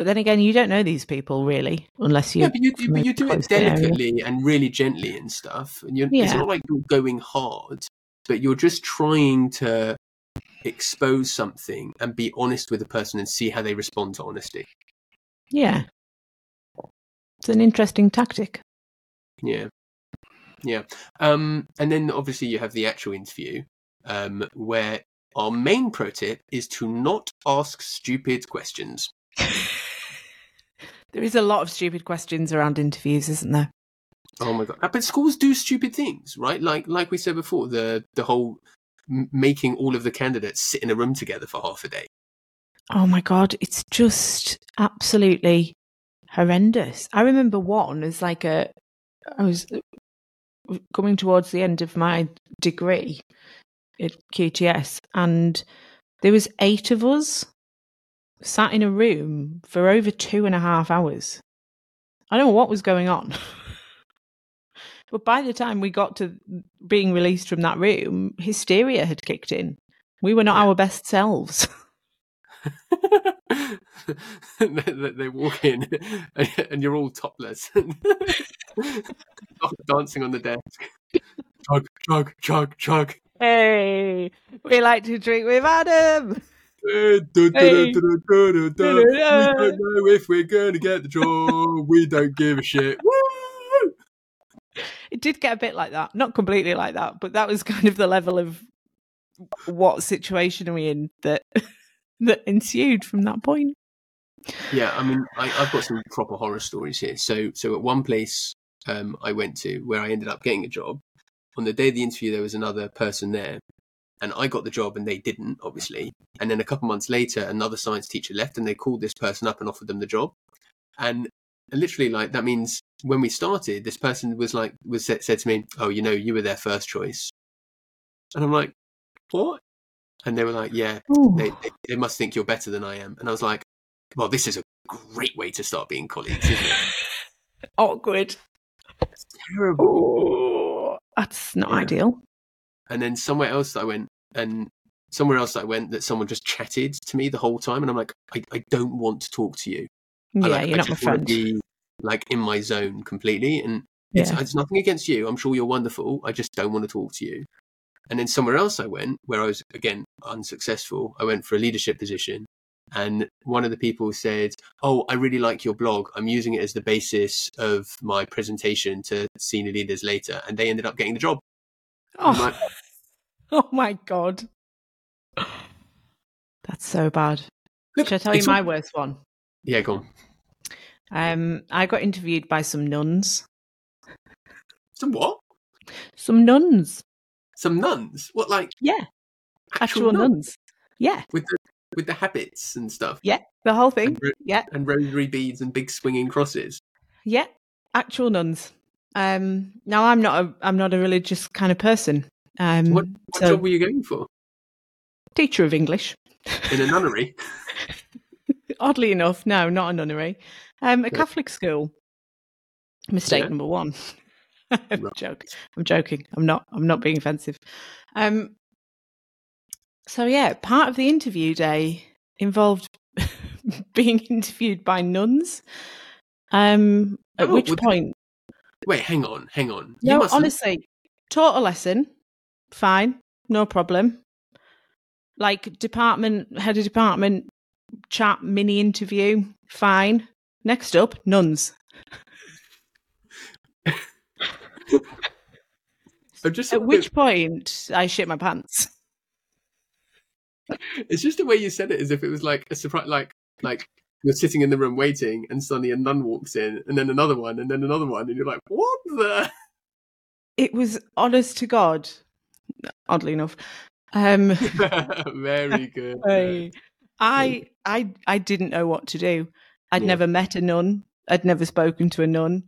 But then again, you don't know these people really, unless you yeah, but you, do- but you do it delicately and really gently and stuff. And you're, it's not like you're going hard, but you're just trying to expose something and be honest with the person and see how they respond to honesty. Yeah. It's an interesting tactic. Yeah, yeah. Um, and then obviously you have the actual interview, um, where our main pro tip is to not ask stupid questions. *laughs* There is a lot of stupid questions around interviews, isn't there? Oh my god! Uh, But schools do stupid things, right? Like like we said before, the the whole m- making all of the candidates sit in a room together for half a day. Oh my god, it's just absolutely horrendous. I remember one as like a I was coming towards the end of my degree at QTS and there was eight of us sat in a room for over two and a half hours. I don't know what was going on. *laughs* but by the time we got to being released from that room, hysteria had kicked in. We were not Yeah. our best selves. *laughs* they, they- they walk in and, *laughs* and you're all topless, dancing on the desk. Chug, chug, chug, chug. Hey, we like to drink with Adam. Eh, Hey. We don't know if we're going to get the job. We don't give a shit. *laughs* Woo! It did get a bit like that, not completely like that, but that was *laughs* kind of the level of what situation are we in that *laughs* that ensued from that point? Yeah, I mean, I, I've got some proper horror stories here. So, so at one place um, I went to where I ended up getting a job, on the day of the interview, there was another person there, and I got the job and they didn't, obviously. And then a couple months later, another science teacher left, and they called this person up and offered them the job. And literally, like that means when we started, this person was like was said, said to me, "Oh, you know, you were their first choice," and I'm like, "What?" And they were like, "Yeah, they, they, they must think you're better than I am." And I was like, "Well, this is a great way to start being colleagues, isn't it?" *laughs* Awkward. It's terrible. Oh, that's not Yeah. ideal. And then somewhere else I went and somewhere else I went that someone just chatted to me the whole time and I'm like I, I don't want to talk to you. Yeah, like, you're I not my friend. Be, like in my zone completely and it's, Yeah. it's nothing against you. I'm sure you're wonderful. I just don't want to talk to you. And then somewhere else I went where I was again unsuccessful. I went for a leadership position and one of the people said, "Oh, I really like your blog. I'm using it as the basis of my presentation to senior leaders later." And they ended up getting the job. Oh, *laughs* oh my god. That's so bad. "Look, Should I tell you all- my worst one? Yeah, go on. Um, I got interviewed by some nuns. Some what? Some nuns. Some nuns? What, like Yeah, actual, actual nuns? nuns. Yeah, with the with the habits and stuff, yeah, the whole thing. and, ro- Yeah, and rosary beads and big swinging crosses. yeah, actual nuns. Um, now I'm not a I'm not a religious kind of person. Um, What, what so job were you going for? teacher of English. In a nunnery? *laughs* *laughs* Oddly enough, no, not a nunnery. Um, a. Catholic school. Mistake Yeah. number one. *laughs* I'm Right. joking. I'm joking. I'm not. I'm not being offensive. Um. So yeah, part of the interview day involved being interviewed by nuns. Um. At Oh, which point, Wait, hang on, hang on. You no, must honestly, taught a lesson. Fine, no problem. Like department head of department chat mini interview. Fine. Next up, nuns. *laughs* I'm just At which point, I shit my pants. it's just the way you said it, as if it was like a surprise, like like you're sitting in the room waiting, and suddenly a nun walks in, and then another one, and then another one, and you're like, what the? It was honest to God. Oddly enough, um, *laughs* Very good. *laughs* I, I, I, I didn't know what to do. I'd Yeah. never met a nun. I'd never spoken to a nun.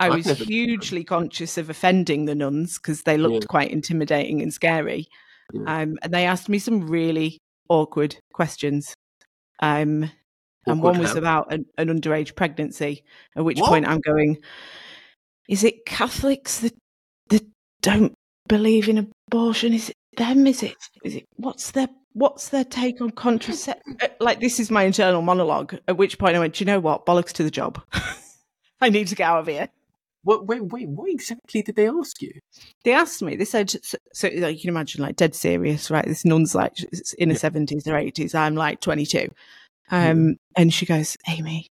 I was hugely conscious of offending the nuns because they looked Yeah. quite intimidating and scary. Yeah. Um, and they asked me some really awkward questions. Um, and Awkward one was how? about an, an underage pregnancy. At which What? point I'm going, is it Catholics that that don't believe in abortion? Is it them? Is it is it what's their what's their take on contraception? Like this is my internal monologue. At which point I went, Do you know what? Bollocks to the job. *laughs* I need to get out of here. What? Wait, wait. What exactly did they ask you? They asked me. They said, so, so like you can imagine, like dead serious, right? This nun's like in her Yeah. seventies or eighties. I'm like twenty two, um, and she goes, "Amy,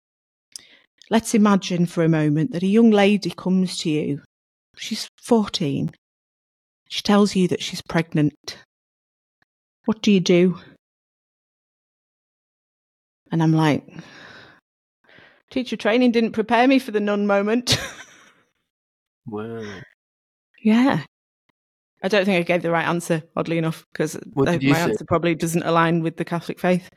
let's imagine for a moment that a young lady comes to you. She's fourteen. She tells you that she's pregnant. What do you do?" And I'm like, "Teacher training didn't prepare me for the nun moment." *laughs* Wow. Yeah. I don't think I gave the right answer, oddly enough, because my answer probably doesn't align with the Catholic faith.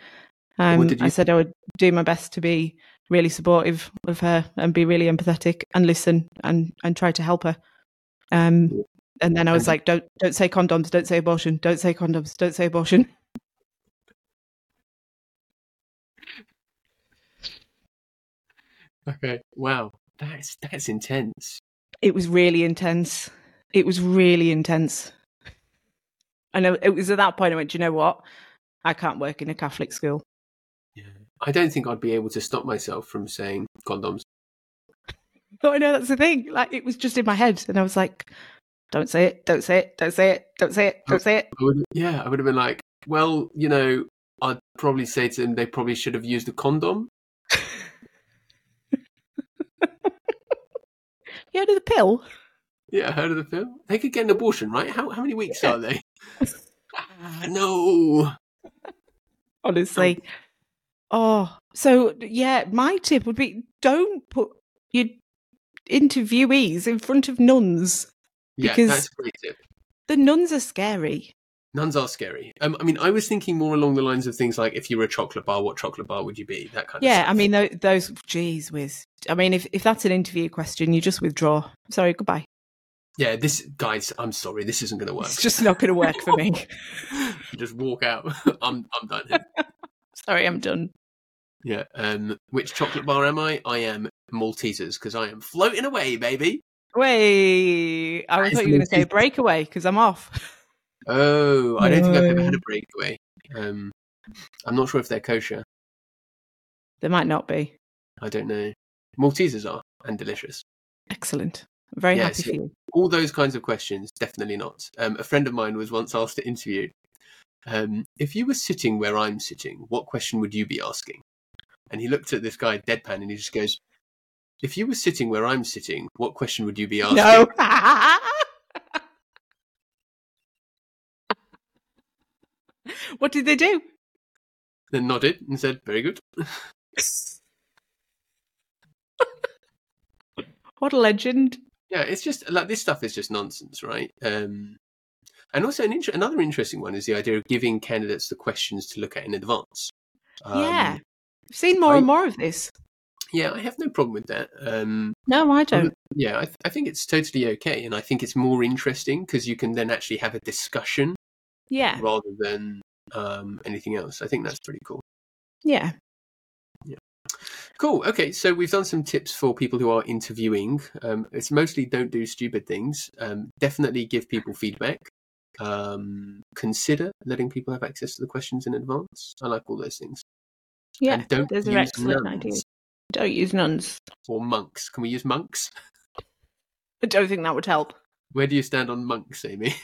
Um, I said I would do my best to be really supportive of her and be really empathetic and listen and, and try to help her. Um. And then I was like, don't don't say condoms, don't say abortion, don't say condoms, don't say abortion. *laughs* Okay. Wow. That's that's intense. It was really intense. It was really intense. And it was at that point I went, "Do you know what? I can't work in a Catholic school. Yeah. I don't think I'd be able to stop myself from saying condoms. *laughs* Oh, I know that's the thing. Like it was just in my head, and I was like, "Don't say it! Don't say it! Don't say it! Don't say it! Don't say it!" I would, yeah, I would have been like, well, you know, I'd probably say to them they probably should have used a condom. *laughs* You heard of the pill? Yeah, I heard of the pill. They could get an abortion, right? How how many weeks Yeah. are they? *laughs* Ah, no. Honestly. Oh, so yeah, my tip would be don't put your interviewees in front of nuns. Yeah, Because- that's a great tip. The nuns are scary. Nuns are scary. Um, I mean, I was thinking more along the lines of things like if you were a chocolate bar, what chocolate bar would you be? That kind of Yeah. I mean tho- those. Geez, whiz. I mean, if if that's an interview question, you just withdraw. Sorry, goodbye. yeah, this guys, I'm sorry, this isn't going to work. It's just not going to work for me. *laughs* just walk out. *laughs* I'm I'm done. Here. *laughs* Sorry, I'm done. Yeah. Um, which chocolate bar am I? I am Maltesers because I am floating away, baby. Wait, I That is thought you were going to say breakaway because I'm off. Oh, I don't think I've ever had a breakaway. Um, I'm not sure if they're kosher. They might not be. I don't know. Maltesers are and delicious. Excellent. I'm very Yes, happy for you. All those kinds of questions, definitely not. Um, a friend of mine was once asked to interview. Um, if you were sitting where I'm sitting, what question would you be asking? And he looked at this guy deadpan and he just goes, "If you were sitting where I'm sitting, what question would you be asking?" No. *laughs* what did they do? They nodded and said, "Very good." *laughs* What a legend. Yeah, it's just like this stuff is just nonsense, right? Um, and also, an inter- another interesting one is the idea of giving candidates the questions to look at in advance. Um, yeah. I've seen more I- and more of this. Yeah, I have no problem with that. Um, No, I don't. yeah, I, th- I think it's totally okay, and I think it's more interesting because you can then actually have a discussion Yeah. rather than um, anything else. I think that's pretty cool. Yeah. Yeah. Cool. Okay, so we've done some tips for people who are interviewing. Um, it's mostly don't do stupid things. Um, definitely give people feedback. Um, consider letting people have access to the questions in advance. I like all those things. Yeah. and don't those are use excellent ideas. Don't use nuns. or monks. Can we use monks? I don't think that would help. Where do you stand on monks, Amy?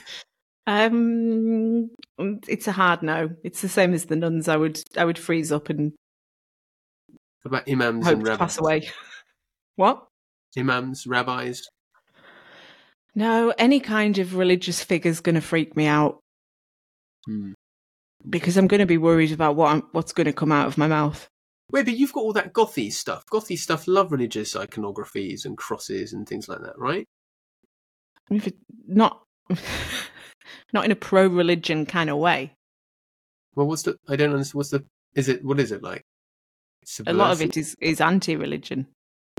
Um, it's a hard no. It's the same as the nuns. I would, I would freeze up and What about imams hope and rabbis? pass away. *laughs* What? Imams, rabbis. No, any kind of religious figure's going to freak me out Hmm. because I'm going to be worried about what I'm, what's going to come out of my mouth. Wait, but you've got all that gothy stuff. Gothy stuff love religious iconographies and crosses and things like that, right? If it, not, *laughs* not in a pro-religion kind of way. Well, what's the? I don't understand. What's the? Is it? What is it like? A lot of it is is anti-religion.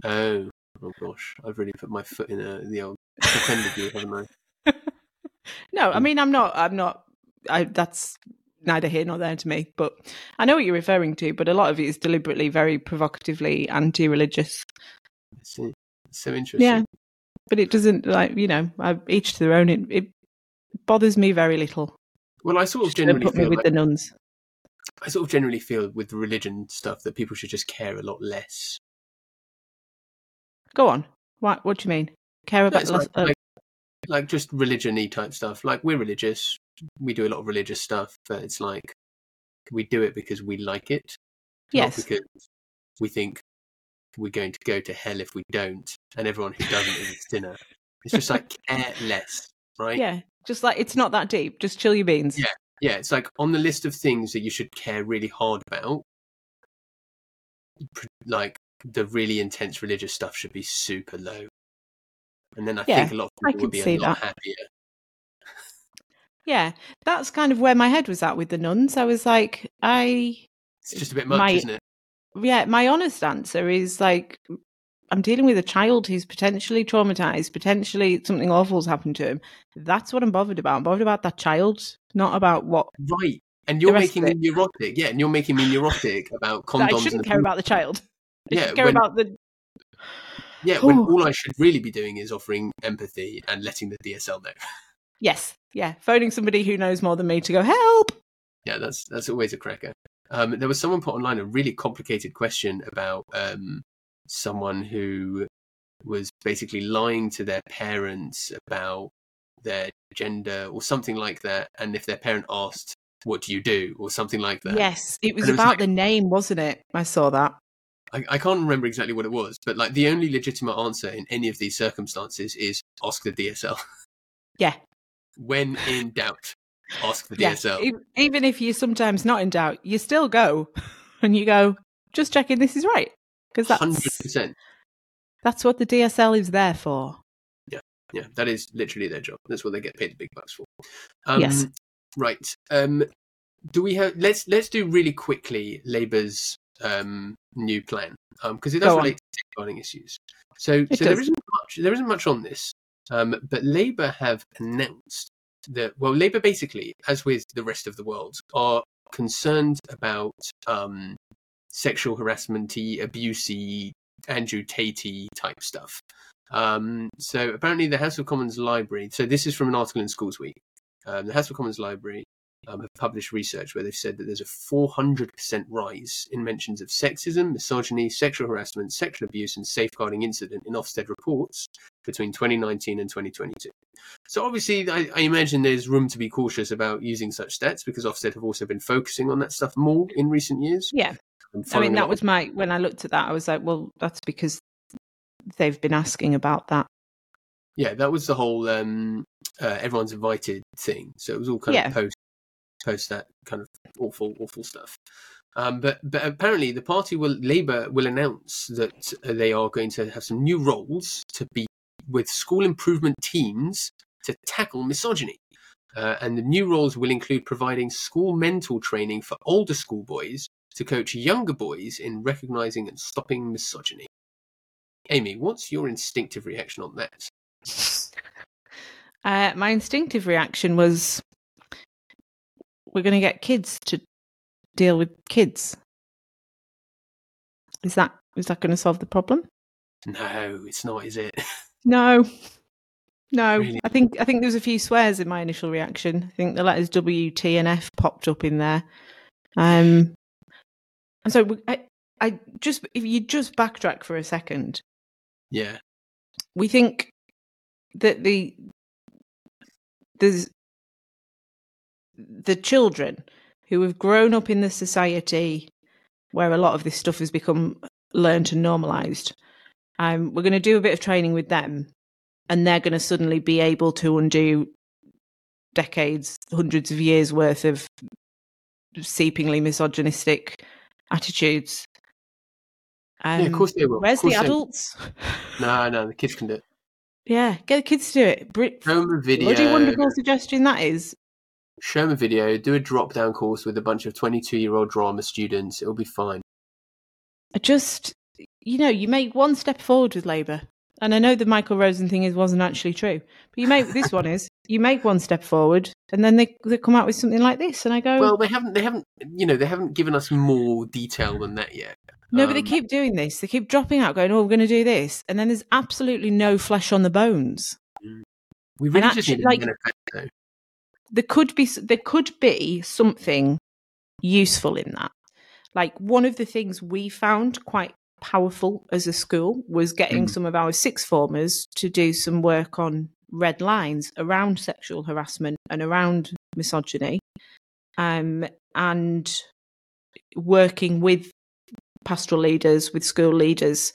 Oh, oh gosh, I've really put my foot in a, the old offended you, haven't I? *laughs* No, I Mm. mean I'm not. I'm not. I that's neither here nor there to me. But I know what you're referring to. But a lot of it is deliberately very provocatively anti-religious. I see. So interesting. Yeah, but it doesn't like you know. I, each to their own. It, it bothers me very little. Well, I sort of generally put me feel with like, the nuns. I sort of generally feel with religion stuff that people should just care a lot less. Go on. What? What do you mean? Care about lots like, like, like just religion-y type stuff. Like we're religious, we do a lot of religious stuff, but it's like we do it because we like it, yes. not because we think we're going to go to hell if we don't, and everyone who doesn't is a sinner. It's just like *laughs* care less, right? Yeah. Just like it's not that deep. Just chill your beans. Yeah. Yeah, it's like on the list of things that you should care really hard about, like the really intense religious stuff should be super low. And then I Yeah, think a lot of people would be a lot that. happier. Yeah. That's kind of where my head was at with the nuns. I was like, I It's just a bit much, My- isn't it? yeah, my honest answer is like I'm dealing with a child who's potentially traumatized, potentially something awful's happened to him. That's what I'm bothered about. I'm bothered about that child, not about what Right. And you're making me neurotic. Yeah, and you're making me neurotic about condoms I shouldn't care about the child. I Yeah, should care when- about the Yeah, when all I should really be doing is offering empathy and letting the DSL know. Yes, yeah, phoning somebody who knows more than me to go help. Yeah, that's that's always a cracker. Um, there was someone put online a really complicated question about um, someone who was basically lying to their parents about their gender or something like that, and if their parent asked, "What do you do?" or something like that. Yes, it was it was about like- the name, wasn't it? I saw that. I, I can't remember exactly what it was, but like the only legitimate answer in any of these circumstances is ask the DSL Yeah, when in doubt. ask for Yeah, DSL. even if you're sometimes not in doubt, you still go *laughs* and you go, just checking this is right. Because that's, percent. that's what the DSL is there for. Yeah, yeah, that is literally their job. That's what they get paid the big bucks for. Um, Yes. Right. Um, do we have? Let's let's do really quickly Labour's um, new plan because it does Go on. relate to safeguarding issues. So It so there isn't much there isn't much on this, um, but Labour have announced that well, Labour basically, as with the rest of the world, are concerned about um, sexual harassment-y, abusey, Andrew Tatey type stuff. Um, so apparently, the House of Commons Library. So this is from an article in Schools Week. Um, the House of Commons Library um, have published research where they've said that there's a 400% rise in mentions of sexism, misogyny, sexual harassment, sexual abuse, and safeguarding incident in Ofsted reports between 2019 and 2022. So obviously, I, I imagine there's room to be cautious about using such stats because Ofsted have also been focusing on that stuff more in recent years. Yeah. I mean, that was my, when I looked at that, I was like, well, that's because they've been asking about that. yeah, that was the whole um, uh, everyone's invited thing. So it was all kind Yeah. of post post that kind of awful awful stuff. Um, but but apparently the party will Labour will announce that uh, they are going to have some new roles to be with school improvement teams to tackle misogyny. Uh, and the new roles will include providing school mental training for older schoolboys to coach younger boys in recognizing and stopping misogyny. Amy, what's your instinctive reaction on that? *laughs* Uh, my instinctive reaction was we're going to get kids to deal with kids. Is that is that going to solve the problem? No, it's not, is it? *laughs* No, no. Really? I think I think there was a few swears in my initial reaction. I think the letters W, T, and F popped up in there. Um, and so I, I just if you just backtrack for a second, yeah. we think that the there's the children who have grown up in the society where a lot of this stuff has become learned and normalized um, we're going to do a bit of training with them and they're going to suddenly be able to undo decades hundreds of years worth of seepingly misogynistic attitudes um, yeah, of course they will. Where's the adults *laughs* No, no, the kids can do it. yeah get the kids to do it Brit- a video. Bloody wonderful suggestion that is. Show them a video. Do a drop down course with a bunch of 22 year old drama students. It'll be fine. I just, you know, you make one step forward with Labour. And I know the Michael Rosen thing is wasn't actually true, but you make *laughs* this one is you make one step forward, and then they they come out with something like this, and I go, Well, they haven't. They haven't. You know, they haven't given us more detail than that yet. no, but they um, keep doing this. They keep dropping out, going, oh, we're going to do this, and then there's absolutely no flesh on the bones. We really and just actually, need like-. There could be there could be something useful in that. Like one of the things we found quite powerful as a school was getting Mm. some of our sixth formers to do some work on red lines around sexual harassment and around misogyny, um, and working with pastoral leaders, with school leaders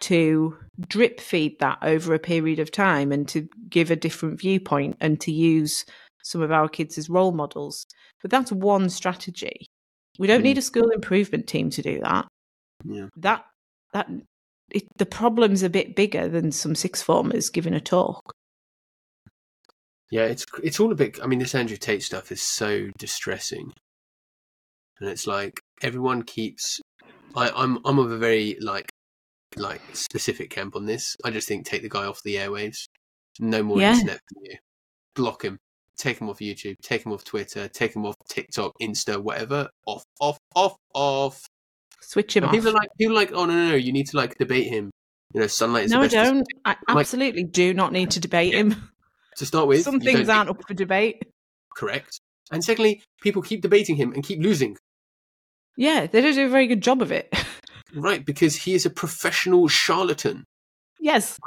to drip feed that over a period of time and to give a different viewpoint and to use some of our kids as role models. But that's one strategy. We don't Mm. need a school improvement team to do that. Yeah. That that it, the problem's a bit bigger than some six formers giving a talk. Yeah, it's it's all a bit. I mean, this Andrew Tate stuff is so distressing, and it's like everyone keeps. I, I'm I'm of a very like like specific camp on this. I just think take the guy off the airwaves. No more Yeah. internet for you. Block him. Take him off YouTube. Take him off Twitter. Take him off TikTok, Insta, whatever. Off, off, off, off. Switch him And off. people are like, people are like, oh no, no, no, you need to like debate him. You know, sunlight is no, I don't. I I'm like- absolutely do not need to debate him. To start with, Some things aren't up for debate. correct. And secondly, people keep debating him and keep losing. Yeah, they don't do a very good job of it. Right, because he is a professional charlatan. yes.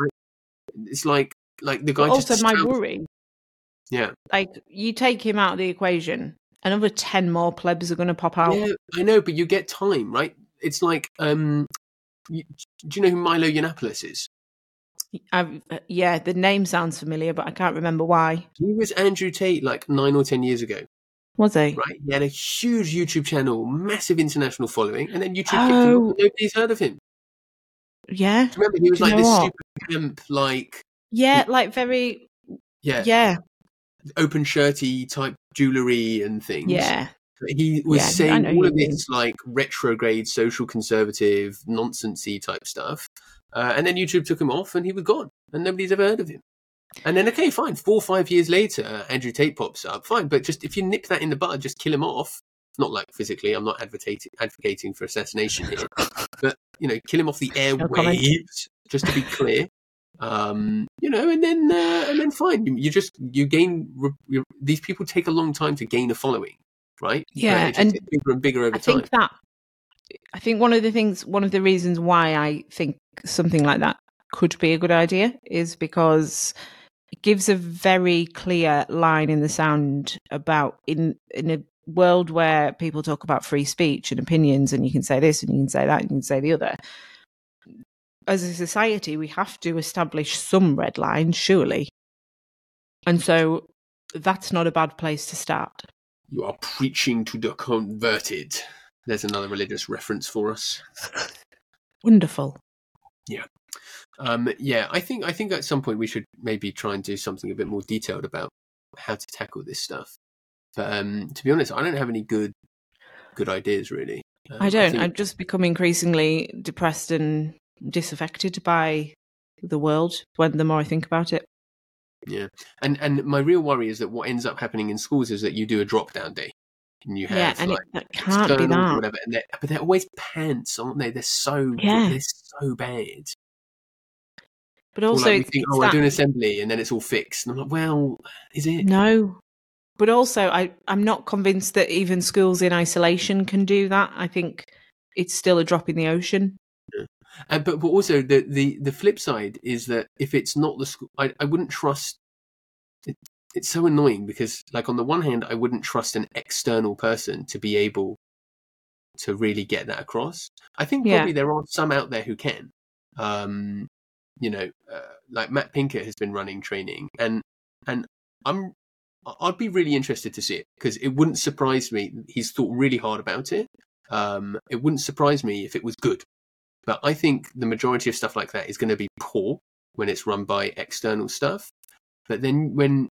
It's like like the guy But just also, my worry, Yeah, like, you take him out of the equation, another 10 more plebs are going to pop out. yeah, I know, but you get time, right? It's like um, you, do you know who Milo Yiannopoulos is? I've, uh, yeah, the name sounds familiar, but I can't remember why. He was Andrew Tate like nine or ten years ago, Was he? right? He had a huge YouTube channel, massive international following, and then YouTube Oh. Nobody's heard of him. Yeah. Do you remember? He was like this what? super camp, like Yeah, like very. yeah, Yeah. Open shirty type jewelry and things. Yeah. He was Yeah, saying all of mean. this like retrograde, social conservative, nonsensy type stuff, uh, and then YouTube took him off, and he was gone, and nobody's ever heard of him. And then, okay, fine. Four or five years later, Andrew Tate pops up. Fine, but just if you nip that in the bud, just kill him off. Not like physically. I'm not advocating advocating for assassination here, but you know, kill him off the airwaves. just to be clear, um, you know, and then uh, and then fine. You, you just you gain. You, these people take a long time to gain a following, right? Yeah, and bigger and bigger over I time. think that. I think one of the things, one of the reasons why I think something like that could be a good idea is because it gives a very clear line in the sound about in in a world where people talk about free speech and opinions and you can say this and you can say that and you can say the other as a society we have to establish some red lines surely and so that's not a bad place to start You are preaching to the converted. There's another religious reference for us. *laughs* wonderful Yeah. Um, yeah, I think I think at some point we should maybe try and do something a bit more detailed about how to tackle this stuff. But um, to be honest, I don't have any good good ideas really. Um, I don't. think- I've just become increasingly depressed and disaffected by the world when the more I think about it. Yeah, and and my real worry is that what ends up happening in schools is that you do a drop down day, and you have yeah, and like it, that can't be that. whatever, and they're, but they're always pants, aren't they? They're so Yeah. they're so bad. But also, like think, oh, I do an assembly, and then it's all fixed, and I'm like, well, is it? no. But also, I I'm not convinced that even schools in isolation can do that. I think it's still a drop in the ocean. Uh, but but also the, the the flip side is that if it's not the school, I, I wouldn't trust. It, it's so annoying because, like, on the one hand, I wouldn't trust an external person to be able to really get that across. I think Yeah. probably there are some out there who can. Um, you know, uh, like Matt Pinkett has been running training, and and I'm I'd be really interested to see it because it wouldn't surprise me. He's thought really hard about it. Um, it wouldn't surprise me if it was good. But I think the majority of stuff like that is going to be poor when it's run by external stuff. But then when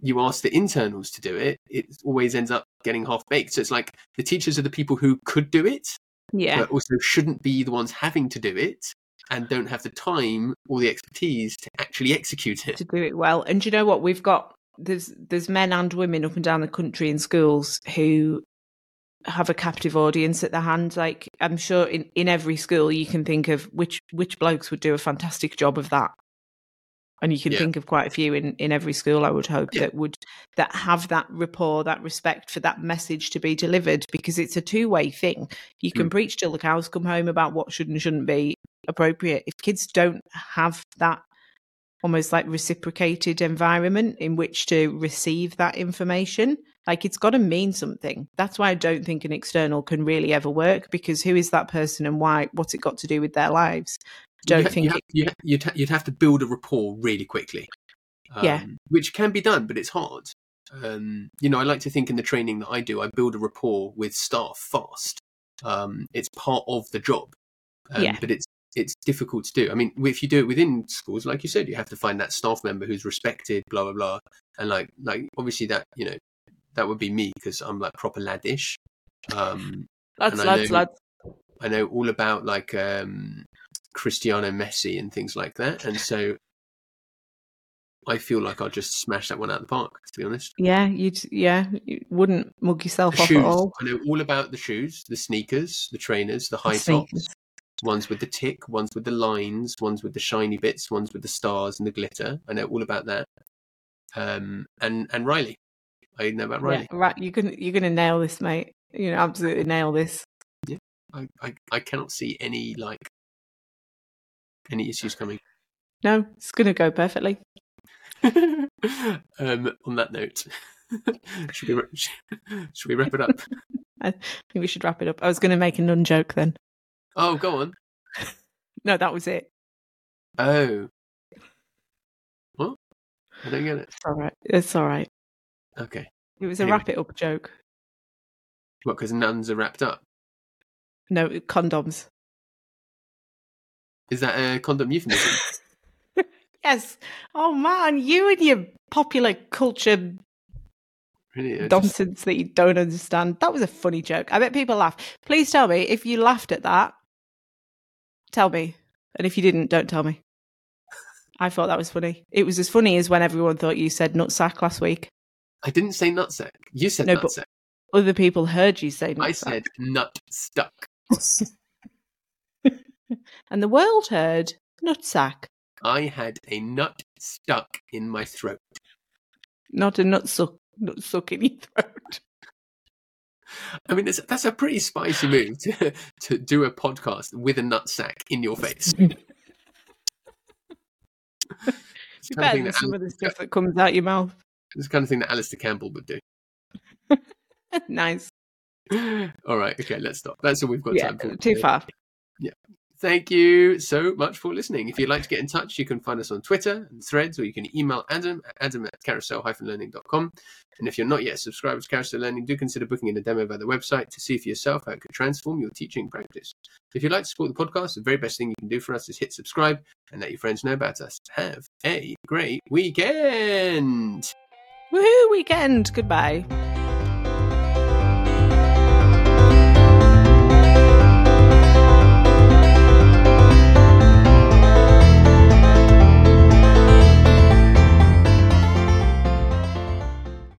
you ask the internals to do it, it always ends up getting half baked. So it's like the teachers are the people who could do it, Yeah, but also shouldn't be the ones having to do it and don't have the time or the expertise to actually execute it. to do it well. And you know what? We've got there's there's men and women up and down the country in schools who have a captive audience at their hand. Like I'm sure in, in every school you can think of which which blokes would do a fantastic job of that. And you can Yeah. think of quite a few in, in every school, I would hope, Yeah. that would that have that rapport, that respect for that message to be delivered, because it's a two way thing. You can Mm. preach till the cows come home about what should and shouldn't be appropriate. If kids don't have that almost like reciprocated environment in which to receive that information, like it's got to mean something. That's why I don't think an external can really ever work because who is that person and why? What's it got to do with their lives? I Don't you think you, ha- you ha- you'd, ha- you'd have to build a rapport really quickly. Yeah. Um, Which can be done, but it's hard. Um, you know, I like to think in the training that I do, I build a rapport with staff fast. Um, it's part of the job. Um, Yeah. But it's it's difficult to do. I mean, if you do it within schools, like you said, you have to find that staff member who's respected, blah blah blah, and like like obviously that you know that would be me because I'm like proper laddish. Um, lads, I lads, know- lads. I know all about like um, Cristiano Messi and things like that, and so I feel like I'll just smash that one out of the park. To be honest, Yeah, you'd yeah, you wouldn't mug yourself the off shoes. at all. I know all about the shoes, the sneakers, the trainers, the high Sneakers. tops, ones with the tick, ones with the lines, ones with the shiny bits, ones with the stars and the glitter. I know all about that. Um, and and Riley, I know about Riley. Yeah, right. You're gonna you're gonna nail this, mate. You know, absolutely nail this. I, I I cannot see any like any issues coming. No, it's gonna go perfectly. *laughs* um, on that note, *laughs* should we *laughs* should we wrap it up? I think we should wrap it up. I was gonna make a nun joke then. Oh, go on. No, that was it. Oh, What? I don't get it. It's all right. It's all right. Okay. It was a Anyway. wrap it up joke. What? Because nuns are wrapped up. No, condoms. Is that a condom euphemism? *laughs* Yes. Oh man, you and your popular culture really? I just- nonsense that you don't understand. That was a funny joke. I bet people laugh. Please tell me if you laughed at that. Tell me. And if you didn't, don't tell me. I thought that was funny. It was as funny as when everyone thought you said nutsack last week. I didn't say nutsack. You said No, but- nutsack. Other people heard you say nutsack. I said nut stuck. *laughs* and the world heard nutsack, I had a nut stuck in my throat. not a nutsuck, nutsuck in your throat. *laughs* I mean, that's, that's a pretty spicy move to, to do a podcast with a nutsack in your face. *laughs* It's You the kind of better than some of the stuff that comes out your mouth. It's the kind of thing that Alastair Campbell would do. *laughs* nice. All right, okay, let's stop. That's all we've got Yeah, time for. too far. Yeah. Thank you so much for listening. If you'd like to get in touch, you can find us on Twitter and threads, or you can email Adam at adam at carousel-learning.com. And if you're not yet subscribed to Carousel Learning, do consider booking in a demo via the website to see for yourself how it could transform your teaching practice. If you'd like to support the podcast, the very best thing you can do for us is hit subscribe and let your friends know about us. Have a great weekend! Woohoo, weekend. Goodbye.